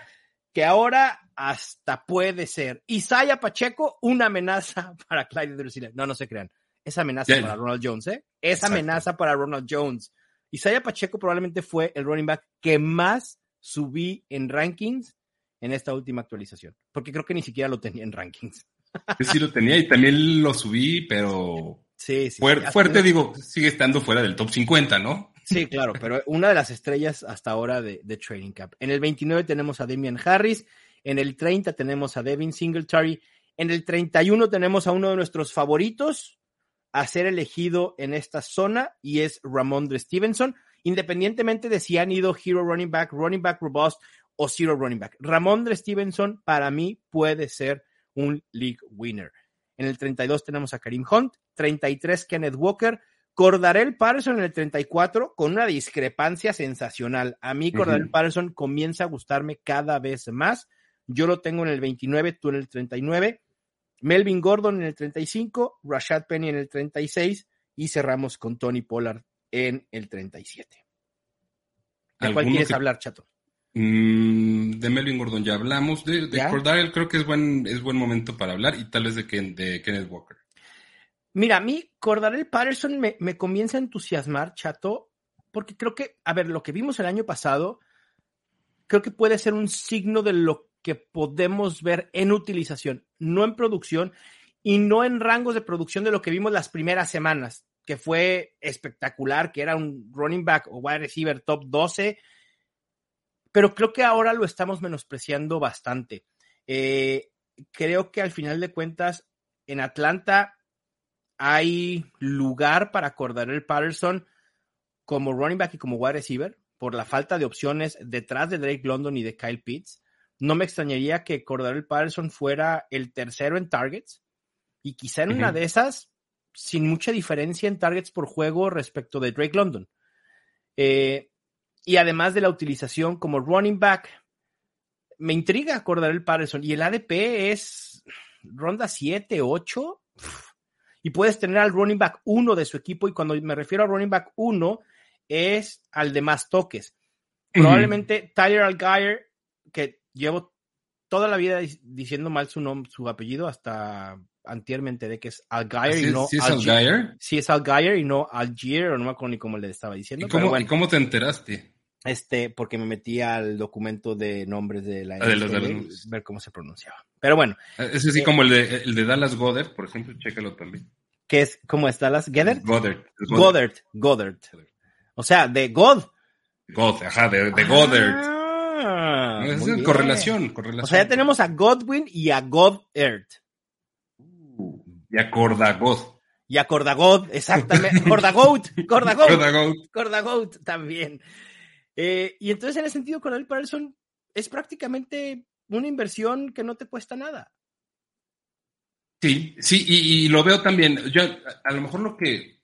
que ahora hasta puede ser Isaiah Pacheco una amenaza (laughs) para Clyde Edwards Hiller. No, no se crean, es amenaza para Ronald Jones, ¿eh? Es amenaza para Ronald Jones. Isaiah Pacheco probablemente fue el running back que más subí en rankings en esta última actualización, porque creo que ni siquiera lo tenía en rankings. Yo sí lo tenía y también lo subí, pero sí, fuerte, digo, sigue estando fuera del top 50, ¿no? Sí, claro, pero una de las estrellas hasta ahora de, de Trading Cap. En el 29 tenemos a Damian Harris, en el 30 tenemos a Devin Singletary, en el 31 tenemos a uno de nuestros favoritos a ser elegido en esta zona y es Ramondre Stevenson independientemente de si han ido Hero Running Back, Running Back Robust o Zero Running Back. Ramondre Stevenson para mí puede ser un league winner. En el 32 tenemos a Karim Hunt, 33 Kenneth Walker, Cordarel Patterson en el 34 con una discrepancia sensacional. A mí Cordarel Patterson comienza a gustarme cada vez más. Yo lo tengo en el 29, tú en el 39. Melvin Gordon en el 35, Rashad Penny en el 36 y cerramos con Tony Pollard en el 37. ¿De cuál quieres hablar, Chato? Mm, de Melvin Gordon ya hablamos. De, de creo que es buen, es buen momento para hablar y tal vez de, de Kenneth Walker. Mira, a mí Cordarel Patterson me, me comienza a entusiasmar, Chato, porque creo que, a ver, lo que vimos el año pasado, creo que puede ser un signo de lo que podemos ver en utilización, no en producción y no en rangos de producción de lo que vimos las primeras semanas que fue espectacular, que era un running back o wide receiver top 12, pero creo que ahora lo estamos menospreciando bastante. Eh, creo que al final de cuentas, en Atlanta hay lugar para el Patterson como running back y como wide receiver por la falta de opciones detrás de Drake London y de Kyle Pitts. No me extrañaría que el Patterson fuera el tercero en targets y quizá en una de esas, sin mucha diferencia en targets por juego respecto de Drake London. Eh, y además de la utilización como running back, me intriga el Patterson. Y el ADP es ronda 7, 8. Y puedes tener al running back 1 de su equipo. Y cuando me refiero a running back 1, es al de más toques. Probablemente Tyler Algier, que llevo toda la vida diciendo mal su nombre, su apellido, hasta antiermente de que es Algier y no ¿Sí es Algier? Sí es Algier y no Algier, o no me acuerdo ni cómo le estaba diciendo. ¿Y cómo, ¿y cómo te enteraste? Este, porque me metí al documento de nombres de la Ah, de los Dallas. ver cómo se pronunciaba. Pero bueno, Es así Eh, como el de, el de Dallas Goddard, por ejemplo, chécalo también. ¿qué es? ¿Cómo está las? ¿Goddard? Goddard. Goddard, Goddard. O sea, de God. God, ajá, de, de Goddard. Ah, es correlación, correlación. O sea, ya tenemos a Godwin y a Goddard. Y a Cordagod. Y a Cordagod, exactamente. (laughs) Cordagoat. Cordagod. Cordagoat también. Eh, y entonces, en ese sentido, con el Patterson es prácticamente una inversión que no te cuesta nada. Sí, sí, y, y lo veo también. Yo, a, a lo mejor lo que.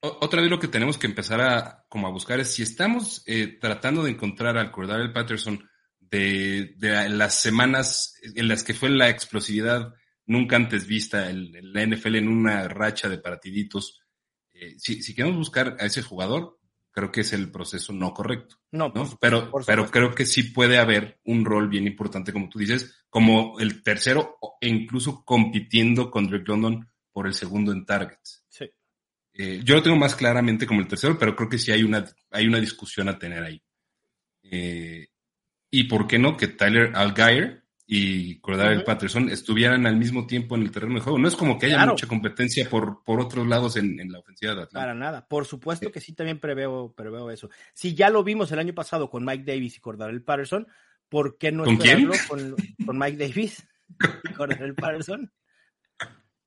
o- Otra vez lo que tenemos que empezar a, como a buscar es si estamos eh, tratando de encontrar al Cordell Patterson de, de las semanas en las que fue la explosividad nunca antes vista en, en la NFL en una racha de partiditos. eh, si, si queremos buscar a ese jugador, creo que es el proceso no correcto. No, ¿no? por- Pero, por pero creo que sí puede haber un rol bien importante, como tú dices, como el tercero e incluso compitiendo con Drake London por el segundo en targets. Sí. Eh, yo lo tengo más claramente como el tercero, pero creo que sí hay una, hay una discusión a tener ahí. Eh, y por qué no que Tyler Algier y Cordell Ujú. Patterson estuvieran al mismo tiempo en el terreno de juego. No es como que haya Claro. mucha competencia por, por otros lados en, en la ofensiva de Atlanta. Para nada. Por supuesto que sí, también preveo, preveo eso. Si ya lo vimos el año pasado con Mike Davis y Cordarel Patterson, ¿por qué no ¿Con quién? con, con Mike Davis y Cordarel Patterson?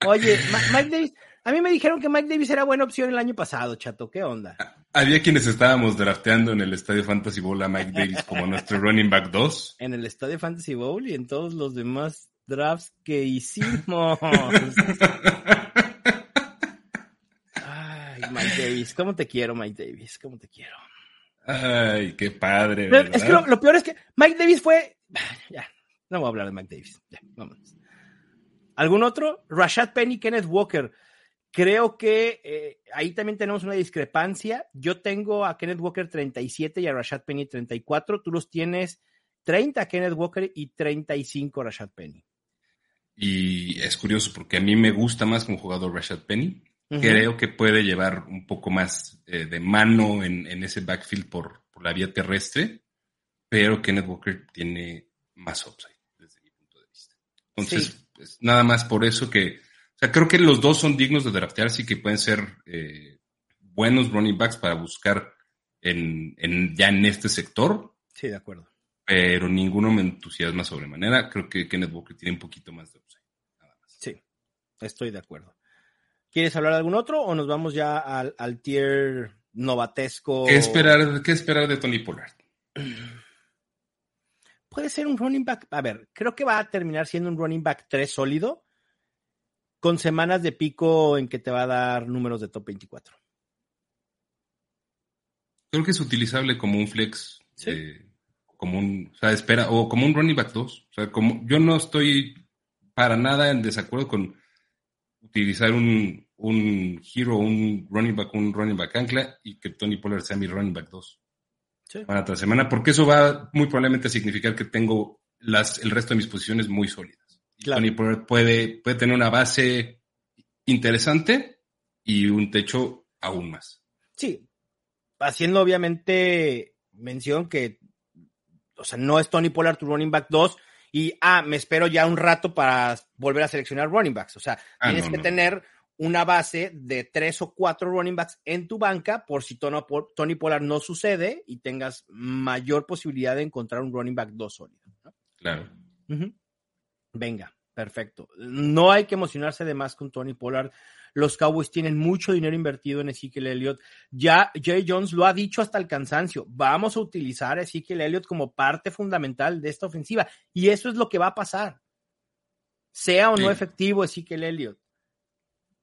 Oye, Mike Davis, a mí me dijeron que Mike Davis era buena opción el año pasado, chato. ¿Qué onda? Había quienes estábamos drafteando en el Estadio Fantasy Bowl a Mike Davis como nuestro (laughs) running back 2. En el Estadio Fantasy Bowl y en todos los demás drafts que hicimos. Ay, Mike Davis, ¿cómo te quiero, Mike Davis? ¿Cómo te quiero? Ay, qué padre. ¿verdad? Es que lo, lo peor es que Mike Davis fue. Ya, no voy a hablar de Mike Davis. Ya, vámonos. ¿Algún otro? Rashad Penny, Kenneth Walker. Creo que eh, ahí también tenemos una discrepancia. Yo tengo a Kenneth Walker 37 y a Rashad Penny 34. Tú los tienes 30 Kenneth Walker y 35 Rashad Penny. Y es curioso porque a mí me gusta más como jugador Rashad Penny. Creo que puede llevar un poco más eh, de mano en, en ese backfield por, por la vía terrestre, pero Kenneth Walker tiene más upside desde mi punto de vista. Entonces, Sí. pues, nada más por eso que, o sea, creo que los dos son dignos de draftear, sí que pueden ser eh, buenos running backs para buscar en, en, ya en este sector, Sí, de acuerdo. pero ninguno me entusiasma sobremanera. Creo que Kenneth Walker tiene un poquito más de upside. Nada más. Sí, estoy de acuerdo. ¿Quieres hablar de algún otro o nos vamos ya al, al tier novatesco? ¿Qué esperar, ¿Qué esperar de Tony Pollard? (clears throat) puede ser un running back. A ver, creo que va a terminar siendo un running back 3 sólido, con semanas de pico en que te va a dar números de top 24. Creo que es utilizable como un flex, Sí. eh, como un, o sea, espera, o como un running back 2. O sea, como yo no estoy para nada en desacuerdo con utilizar un, un hero, un running back, un running back ancla y que Tony Pollard sea mi running back 2 Sí. semana tras semana, porque eso va muy probablemente a significar que tengo las, el resto de mis posiciones muy sólidas. Claro. Tony Pollard puede, puede tener una base interesante y un techo aún más. Sí, haciendo obviamente mención que, o sea, no es Tony Pollard tu running back 2 y, ah, me espero ya un rato para volver a seleccionar running backs. O sea, Ah, tienes no, que no. tener una base de tres o cuatro running backs en tu banca por si Tony Pollard no sucede y tengas mayor posibilidad de encontrar un running back dos sólido. Claro. Venga, perfecto. No hay que emocionarse de más con Tony Pollard. Los Cowboys tienen mucho dinero invertido en Ezekiel Elliott. Ya Jay Jones lo ha dicho hasta el cansancio. Vamos a utilizar a Ezekiel Elliott como parte fundamental de esta ofensiva. Y eso es lo que va a pasar. Sea o no efectivo Ezekiel Elliott.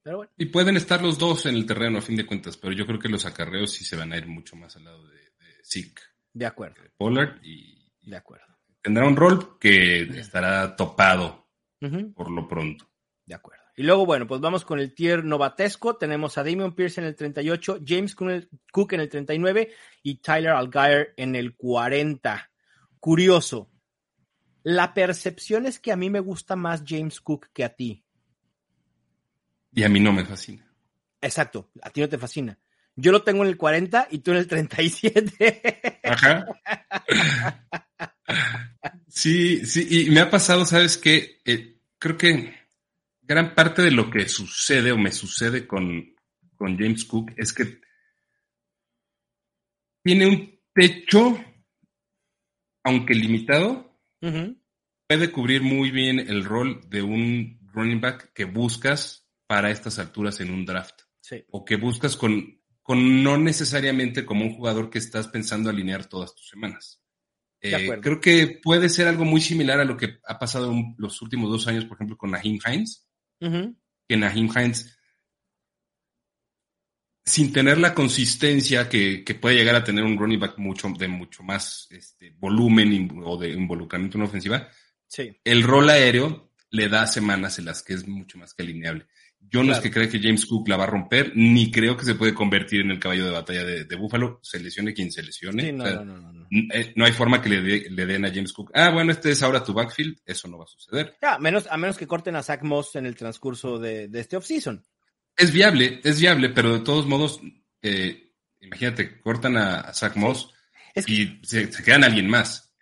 Pero bueno. Y pueden estar los dos en el terreno a fin de cuentas, pero yo creo que los acarreos sí se van a ir mucho más al lado de, de De acuerdo. De Pollard y. De acuerdo. Tendrá un rol que estará topado por lo pronto. De acuerdo. Y luego, bueno, pues vamos con el tier novatesco. Tenemos a Damian Pierce en el 38, James Cook en el 39 y Tyler Algier en el 40. Curioso. La percepción es que a mí me gusta más James Cook que a ti. Y a mí no me fascina. Exacto, a ti no te fascina. Yo lo tengo en el 40 y tú en el 37. Ajá. (laughs) Sí, sí, y me ha pasado, ¿sabes qué? Eh, creo que gran parte de lo que sucede o me sucede con, James Cook es que tiene un techo, aunque limitado, puede cubrir muy bien el rol de un running back que buscas para estas alturas en un draft. O que buscas con, con no necesariamente como un jugador que estás pensando alinear todas tus semanas. Eh, creo que puede ser algo muy similar a lo que ha pasado en los últimos dos años, por ejemplo, con Naheem Hines. Que Naheem Hines, sin tener la consistencia que, puede llegar a tener un running back mucho, de mucho más este, volumen o de involucramiento en ofensiva, el rol aéreo le da semanas en las que es mucho más que alineable. Yo no es que crea que James Cook la va a romper, ni creo que se puede convertir en el caballo de batalla de, de Buffalo. Se lesione quien se lesione. Eh, no, hay forma que le, le, den a James Cook. Ah, bueno, este es ahora tu backfield. Eso no va a suceder. a, menos, a menos que corten a Zach Moss en el transcurso de, de este offseason. Es viable, es viable, pero de todos modos, eh, imagínate, cortan a, Zach Moss y se, se quedan alguien más.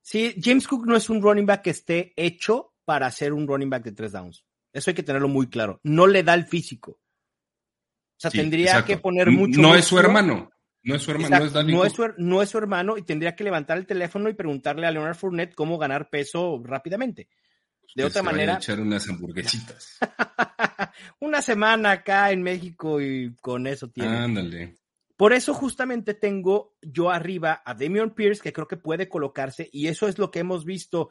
Sí, James Cook no es un running back que esté hecho para ser un running back de tres downs. Eso hay que tenerlo muy claro. No le da el físico. O sea, tendría que poner mucho. No es su hermano. No es su hermano. No es, no, es su, hermano y tendría que levantar el teléfono y preguntarle a Leonard Fournette cómo ganar peso rápidamente. De otra manera. echar unas hamburguesitas. (laughs) una semana acá en México y con eso tiene. Ándale. Por eso justamente tengo yo arriba a Damian Pierce, que creo que puede colocarse, y eso es lo que hemos visto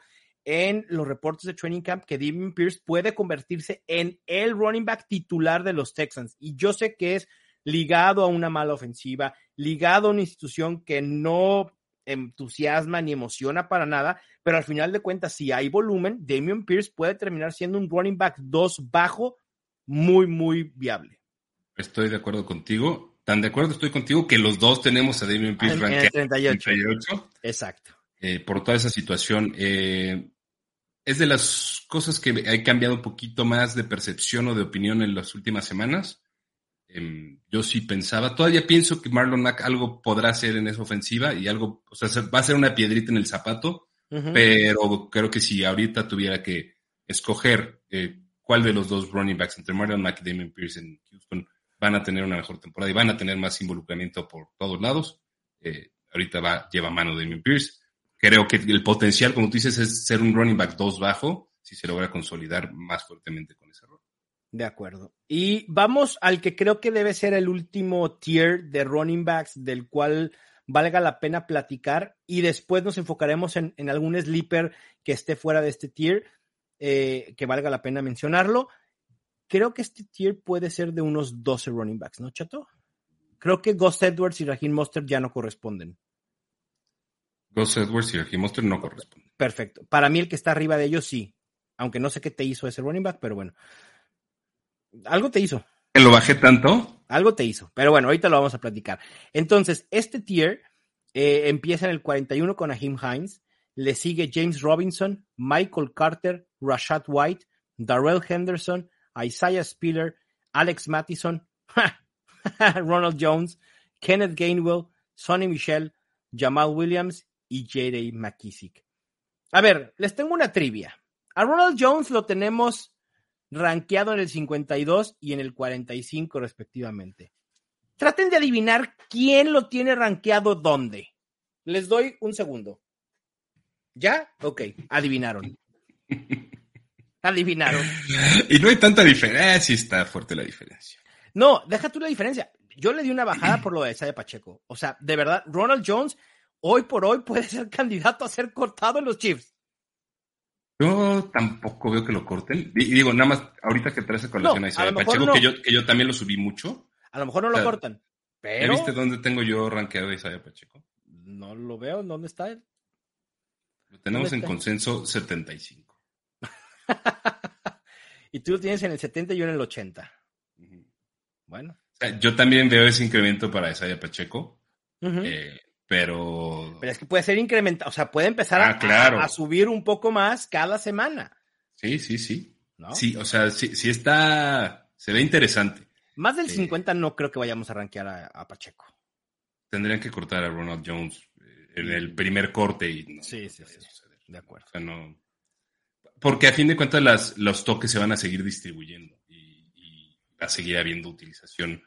en los reportes de Training Camp que Devin Pierce puede convertirse en el running back titular de los Texans. Y yo sé que es ligado a una mala ofensiva, ligado a una institución que no entusiasma ni emociona para nada, pero al final de cuentas, si hay volumen, Damian Pierce puede terminar siendo un running back 2 bajo muy, muy viable. Estoy de acuerdo contigo. Tan de acuerdo estoy contigo que los dos tenemos a Damian Pierce en, en 38. Exacto. Eh, por toda esa situación. Eh, es de las cosas que ha cambiado un poquito más de percepción o de opinión en las últimas semanas. Em, yo sí pensaba, todavía pienso que Marlon Mack algo podrá hacer en esa ofensiva y algo, o sea, va a ser una piedrita en el zapato, pero creo que si ahorita tuviera que escoger eh, cuál de los dos running backs entre Marlon Mack y Damien Pierce en Houston van a tener una mejor temporada y van a tener más involucramiento por todos lados, ahorita va, lleva mano Damien Pierce creo que el potencial, como tú dices, es ser un running back 2 bajo si se logra consolidar más fuertemente con ese rol. De acuerdo. Y vamos al que creo que debe ser el último tier de running backs del cual valga la pena platicar y después nos enfocaremos en, algún sleeper que esté fuera de este tier, eh, que valga la pena mencionarlo. Creo que este tier puede ser de unos 12 running backs, ¿no, Chato? Creo que Ghost Edwards y Raheem Monster ya no corresponden. Gus Edwards y Raheem Monster no corresponden. Perfecto. Para mí el que está arriba de ellos sí. Aunque no sé qué te hizo ese running back, pero bueno. Algo te hizo. ¿Que lo bajé tanto? Algo te hizo. Pero bueno, ahorita lo vamos a platicar. Entonces, este tier eh, empieza en el 41 con Ahim Hines. Le sigue James Robinson, Michael Carter, Rashad White, Darrell Henderson, Isaiah Spiller, Alex Mattison, (laughs) (laughs) Ronald Jones, Kenneth Gainwell, Sonny Michel, Jamal Williams y J.D. McKissick. A ver, les tengo una trivia. A Ronald Jones lo tenemos rankeado en el 52 y en el 45 respectivamente. Traten de adivinar quién lo tiene rankeado dónde. Les doy un segundo. ¿Ya? Ok, adivinaron. (laughs) Adivinaron. Y no hay tanta diferencia, está fuerte la diferencia. No, deja tú la diferencia. Yo le di una bajada por lo de Isaiah Pacheco. O sea, de verdad, Ronald Jones hoy por hoy puede ser candidato a ser cortado en los Chiefs. Yo tampoco veo que lo corten. Y digo, nada más, ahorita que traes a colación a Isaiah Pacheco, que, yo, que yo también lo subí mucho. A lo mejor no lo cortan. Pero... viste dónde tengo yo rankeado a Isaiah Pacheco? No lo veo. ¿Dónde está él? Lo tenemos en consenso 75. (laughs) y tú lo tienes en el 70 y yo en el 80. Bueno. yo también veo ese incremento para Isaiah Pacheco. Eh, pero. Pero es que puede ser incrementado, o sea, puede empezar ah, a, subir un poco más cada semana. Sí, sí, sí. Sí, o sea, sí, está. Se ve interesante. Más del 50 no creo que vayamos a rankear a, Pacheco. Tendrían que cortar a Ronald Jones eh, en el primer corte y sí, sí, sí. De acuerdo. O sea, no. Porque a fin de cuentas las, los toques se van a seguir distribuyendo y va a seguir habiendo utilización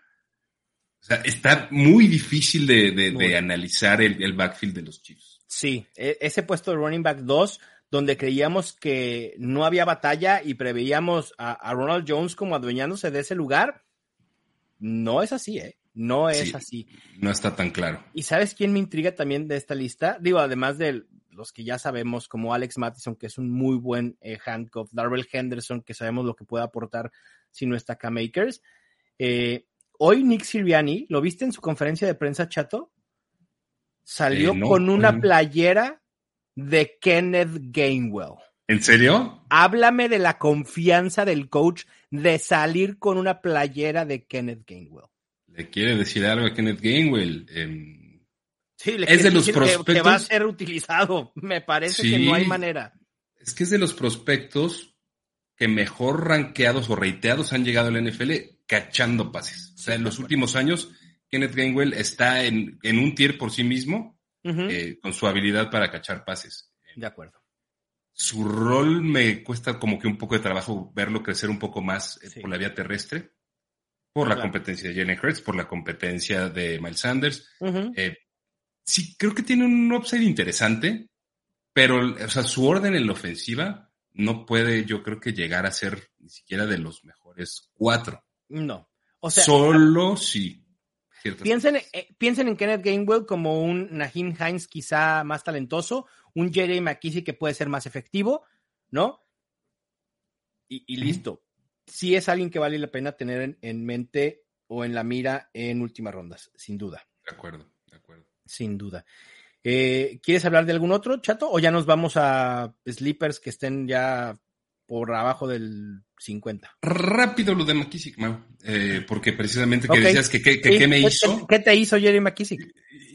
o sea, está muy difícil de, analizar el, backfield de los Chiefs. Sí, e, ese puesto de running back 2, donde creíamos que no había batalla y preveíamos a, Ronald Jones como adueñándose de ese lugar, no es así, ¿eh? No es así. No está tan claro. ¿Y sabes quién me intriga también de esta lista? Digo, además de los que ya sabemos, como Alex Mattison, que es un muy buen eh, handcuff, Darrell Henderson, que sabemos lo que puede aportar si no está K-Makers. Eh, hoy Nick Siriani, ¿lo viste en su conferencia de prensa, Chato? Salió eh, con una playera de Kenneth Gainwell. ¿En serio? Háblame de la confianza del coach de salir con una playera de Kenneth Gainwell. Le quiere decir algo a Kenneth Gainwell. Em, sí, le es de los prospectos. Que, va a ser utilizado. Me parece que no hay manera. Es que es de los prospectos que mejor rankeados o reiteados han llegado al NFL cachando pases. O sea, en los últimos años, Kenneth Gainwell está en, un tier por sí mismo eh, con su habilidad para cachar pases. De acuerdo. Su rol me cuesta como que un poco de trabajo verlo crecer un poco más eh, por la vía terrestre, por la competencia de Jenny Hurts, por la competencia de Miles Sanders. Eh, sí, creo que tiene un upside interesante, pero o sea, su orden en la ofensiva no puede, yo creo que llegar a ser ni siquiera de los mejores cuatro. No. O sea, Solo sí. Piensen, eh, piensen en Kenneth Gainwell como un Naheem Hines quizá más talentoso, un Jerry McKissick que puede ser más efectivo, ¿no? Y, listo. Sí es alguien que vale la pena tener en, mente o en la mira en últimas rondas, sin duda. De acuerdo, de acuerdo. Sin duda. Eh, ¿Quieres hablar de algún otro, Chato? ¿O ya nos vamos a sleepers que estén ya por abajo del 50. Rápido lo de McKissick, eh, porque precisamente que decías que qué me hizo. ¿Qué te hizo Jerry McKissick?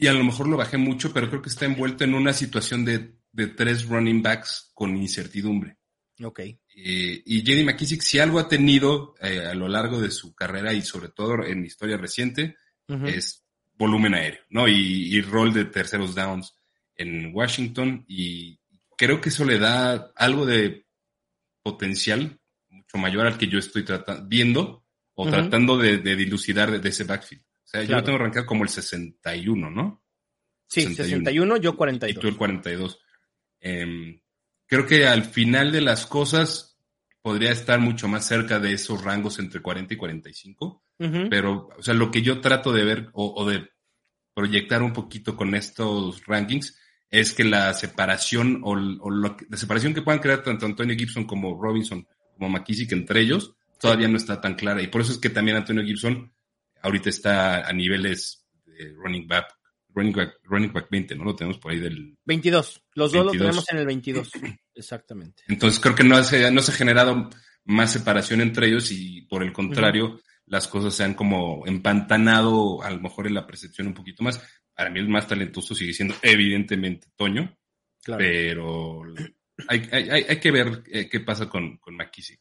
Y a lo mejor lo bajé mucho, pero creo que está envuelto en una situación de, tres running backs con incertidumbre. Ok. Eh, y Jerry McKissick, si algo ha tenido eh, a lo largo de su carrera y sobre todo en historia reciente, es volumen aéreo, ¿no? Y, y rol de terceros downs en Washington. Y creo que eso le da algo de potencial mucho mayor al que yo estoy viendo o tratando de, dilucidar de, ese backfield. O sea, yo lo tengo arrancado como el 61, ¿no? Sí, 61, yo 42. Y tú el 42. Em, creo que al final de las cosas podría estar mucho más cerca de esos rangos entre 40 y 45. Pero, o sea, lo que yo trato de ver o de proyectar un poquito con estos rankings es que la separación o, la separación que puedan crear tanto Antonio Gibson como Robinson como McKissick entre ellos todavía no está tan clara. Y por eso es que también Antonio Gibson ahorita está a niveles de running back, running back, running back 20, ¿no? Lo tenemos por ahí del... 22. Los dos lo tenemos en el 22. (clears throat) Exactamente. Entonces creo que no, hace, no se ha generado más separación entre ellos y por el contrario, las cosas se han como empantanado a lo mejor en la percepción un poquito más. Para mí el más talentoso sigue siendo evidentemente Toño, pero hay, hay, hay, que ver eh, qué pasa con, con McKissick.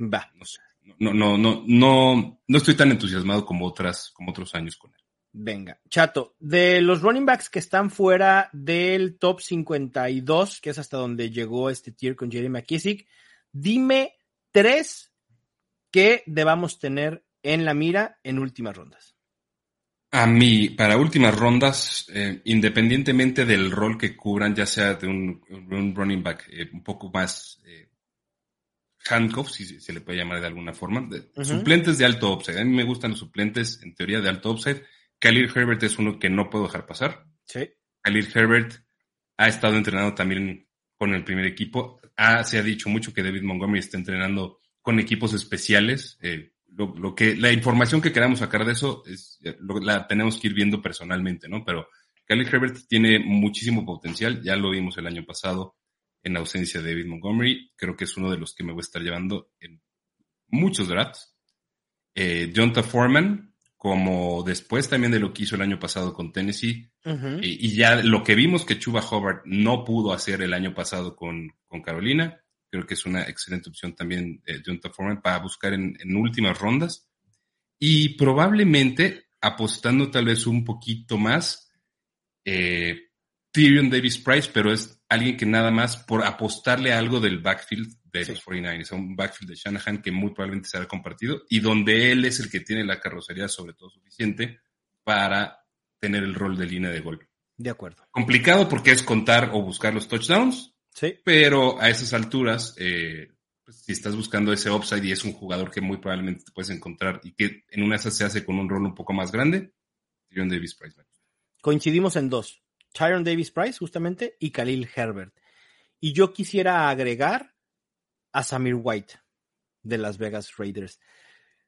Va. No sé. No, no, no, no, no estoy tan entusiasmado como otras, como otros años con él. Venga, Chato, de los running backs que están fuera del top 52, que es hasta donde llegó este tier con Jerry McKissick, dime tres que debamos tener en la mira en últimas rondas? A mí, para últimas rondas, eh, independientemente del rol que cubran, ya sea de un, un running back eh, un poco más eh, handcuff, si se le puede llamar de alguna forma, de, suplentes de alto upside. A mí me gustan los suplentes, en teoría, de alto upside. Khalil Herbert es uno que no puedo dejar pasar. Sí. Khalil Herbert ha estado entrenando también con el primer equipo. Ah, se ha dicho mucho que David Montgomery está entrenando con equipos especiales. Eh, lo, que, la información que queramos sacar de eso es, la tenemos que ir viendo personalmente, ¿no? Pero Khalil Herbert tiene muchísimo potencial, ya lo vimos el año pasado en ausencia de David Montgomery, creo que es uno de los que me voy a estar llevando en muchos drafts. Eh, Jonta Foreman, como después también de lo que hizo el año pasado con Tennessee, y, ya lo que vimos que Chuba Hobart no pudo hacer el año pasado con, con Carolina, Creo que es una excelente opción también de Junta Foreman para buscar en, últimas rondas. Y probablemente apostando tal vez un poquito más, eh, Tyrion Davis Price, pero es alguien que nada más por apostarle algo del backfield de los 49ers, un backfield de Shanahan que muy probablemente será compartido y donde él es el que tiene la carrocería sobre todo suficiente para tener el rol de línea de gol. De acuerdo. Complicado porque es contar o buscar los touchdowns, Sí. Pero a esas alturas, eh, pues, si estás buscando ese upside y es un jugador que muy probablemente te puedes encontrar y que en una de esas se hace con un rol un poco más grande, Tyrion Davis Price. Coincidimos en dos. Tyron Davis Price, justamente, y Khalil Herbert. Y yo quisiera agregar a Samir White de Las Vegas Raiders.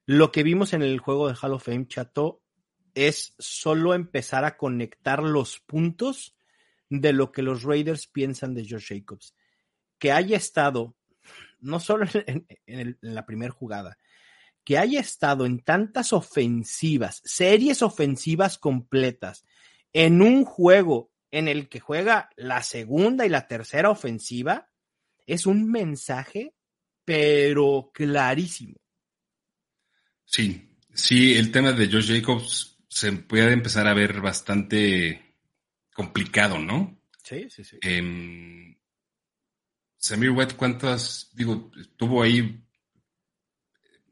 Lo que vimos en el juego de Hall of Fame, Chato, es solo empezar a conectar los puntos de lo que los Raiders piensan de Josh Jacobs. Que haya estado, no solo en, la primera jugada, que haya estado en tantas ofensivas, series ofensivas completas, en un juego en el que juega la segunda y la tercera ofensiva, es un mensaje, pero clarísimo. Sí, sí, el tema de Josh Jacobs se puede empezar a ver bastante complicado, ¿no? Sí, sí, sí. Eh, Samir White, ¿cuántas? Digo, tuvo ahí,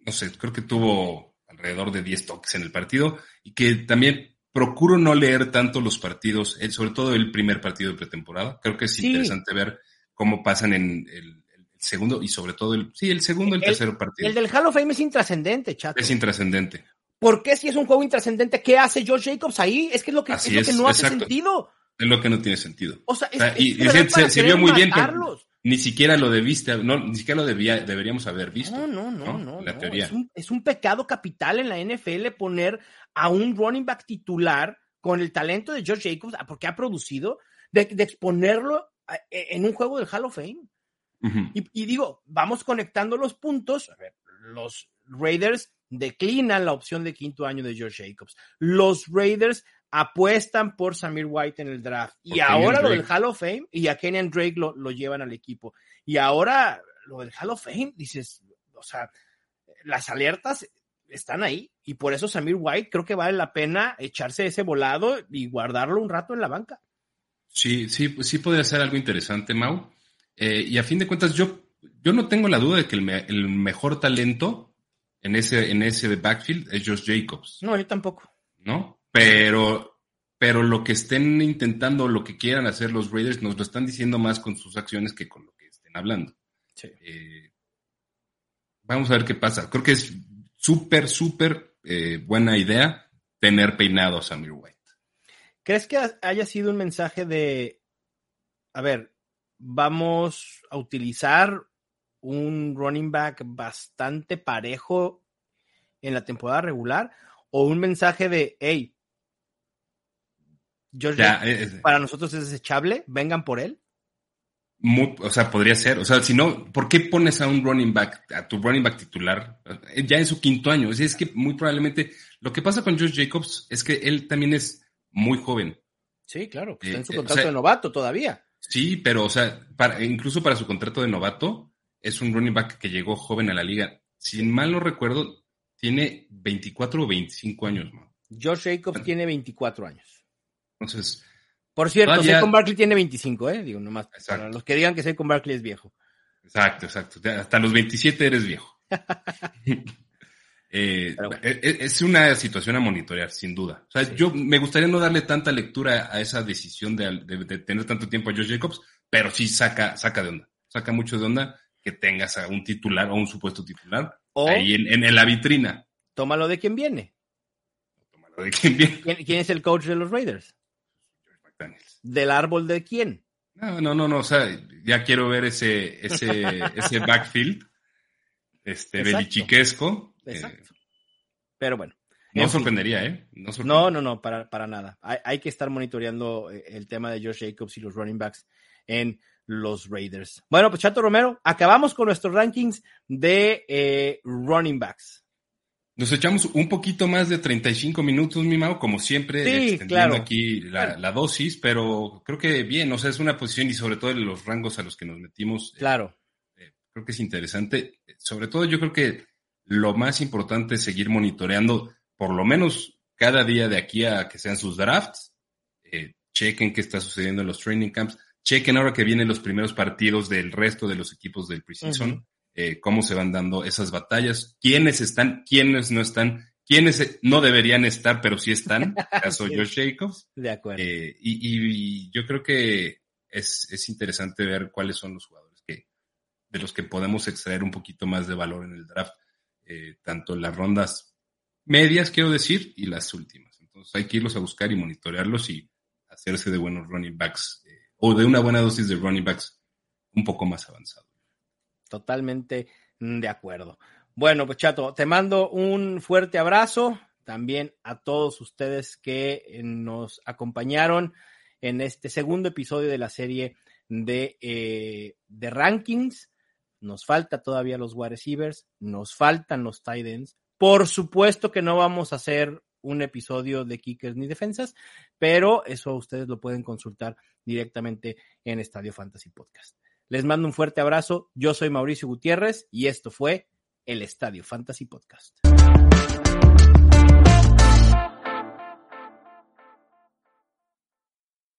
no sé, creo que tuvo alrededor de 10 toques en el partido y que también procuro no leer tanto los partidos, sobre todo el primer partido de pretemporada. Creo que es interesante ver cómo pasan en el, segundo y sobre todo el, sí, el segundo y el, tercer partido. El del Hall of Fame es intrascendente, chato. Es intrascendente. ¿Por qué si es un juego intrascendente? ¿Qué hace Josh Jacobs ahí? Es que es lo que, es lo que no hace sentido. Es lo que no tiene sentido. O sea, y, se, vio muy bien que ni siquiera lo debiste, no, ni siquiera lo debía, deberíamos haber visto. No, no, no, no. La teoría. Es un, es un, pecado capital en la NFL poner a un running back titular con el talento de Josh Jacobs, porque ha producido, de, exponerlo e, en un juego del Hall of Fame. y, y, digo, vamos conectando los puntos. A ver, los Raiders declinan la opción de quinto año de George Jacobs. Los Raiders apuestan por Samir White en el draft. y ahora lo del Hall of Fame y a Kenyan Drake lo, lo, llevan al equipo. Y ahora lo del Hall of Fame, dices, o sea, las alertas están ahí. Y por eso Samir White creo que vale la pena echarse ese volado y guardarlo un rato en la banca. Sí, sí, sí podría ser algo interesante, Mau. Eh, y a fin de cuentas, yo, yo no tengo la duda de que el, el mejor talento en ese, en ese backfield es Josh Jacobs. No, yo tampoco. ¿No? Pero, pero lo que estén intentando, lo que quieran hacer los Raiders, nos lo están diciendo más con sus acciones que con lo que estén hablando. Sí. Eh, vamos a ver qué pasa. Creo que es súper, súper eh, buena idea tener peinado a Samir White. ¿Crees que haya sido un mensaje de, a ver, vamos a utilizar un running back bastante parejo en la temporada regular o un mensaje de, hey, George, eh, eh, para nosotros es desechable, vengan por él? o sea, podría ser. O sea, si no, ¿por qué pones a un running back, a tu running back titular, eh, ya en su quinto año? Es, que muy probablemente lo que pasa con George Jacobs es que él también es muy joven. Sí, claro, está en su contrato de novato todavía. Sí, pero, o sea, para, incluso para su contrato de novato, es un running back que llegó joven a la liga. Si mal no recuerdo, tiene 24 o 25 años. ¿no? Josh Jacobs tiene 24 años. Entonces. Por cierto, Saquon Barkley tiene 25, ¿eh? Digo, nomás. Para los que digan que Saquon Barkley es viejo. Exacto, exacto. Hasta los 27 eres viejo. (laughs) Eh, e, e, es una situación a monitorear, sin duda. O sea, yo me gustaría no darle tanta lectura a esa decisión de, tener tanto tiempo a Josh Jacobs, pero sí saca, saca de onda. Saca mucho de onda que tengas a un titular o un supuesto titular ahí en, la vitrina. Tómalo de quien viene. Tómalo de quien viene. ¿Quién, es el coach de los Raiders? George McDaniels. ¿Del árbol de quién? No, no, no, no. O sea, ya quiero ver ese, ese, (laughs) ese backfield este, belichiquesco. Exacto. Pero bueno. No sorprendería, ¿eh? No, no, no, para, para nada. Hay, que estar monitoreando eh, el tema de Josh Jacobs y los running backs en los Raiders. Bueno, pues Chato Romero, acabamos con nuestros rankings de eh, running backs. Nos echamos un poquito más de 35 minutos, mi Mau, como siempre, extendiendo aquí la, la, dosis, pero creo que bien, o sea, es una posición y sobre todo en los rangos a los que nos metimos. Claro creo que es interesante. Sobre todo yo creo que lo más importante es seguir monitoreando, por lo menos cada día de aquí a que sean sus drafts. Eh, chequen qué está sucediendo en los training camps. Chequen ahora que vienen los primeros partidos del resto de los equipos del preseason, eh, cómo se van dando esas batallas, quiénes están, quiénes no están, quiénes no deberían estar, pero sí están, (laughs) caso Josh Jacobs. De acuerdo. Eh, y, y, yo creo que es, es interesante ver cuáles son los jugadores de los que podemos extraer un poquito más de valor en el draft, eh, tanto en las rondas medias, quiero decir, y las últimas. Entonces hay que irlos a buscar y monitorearlos y hacerse de buenos running backs eh, o de una buena dosis de running backs un poco más avanzado. Totalmente de acuerdo. Bueno, pues Chato, te mando un fuerte abrazo también a todos ustedes que eh, nos acompañaron en este segundo episodio de la serie de, de rankings. Nos falta todavía los wide receivers, nos faltan los tight ends. Por supuesto que no vamos a hacer un episodio de kickers ni defensas, pero eso ustedes lo pueden consultar directamente en Estadio Fantasy Podcast. Les mando un fuerte abrazo. Yo soy Mauricio Gutiérrez y esto fue el Estadio Fantasy Podcast.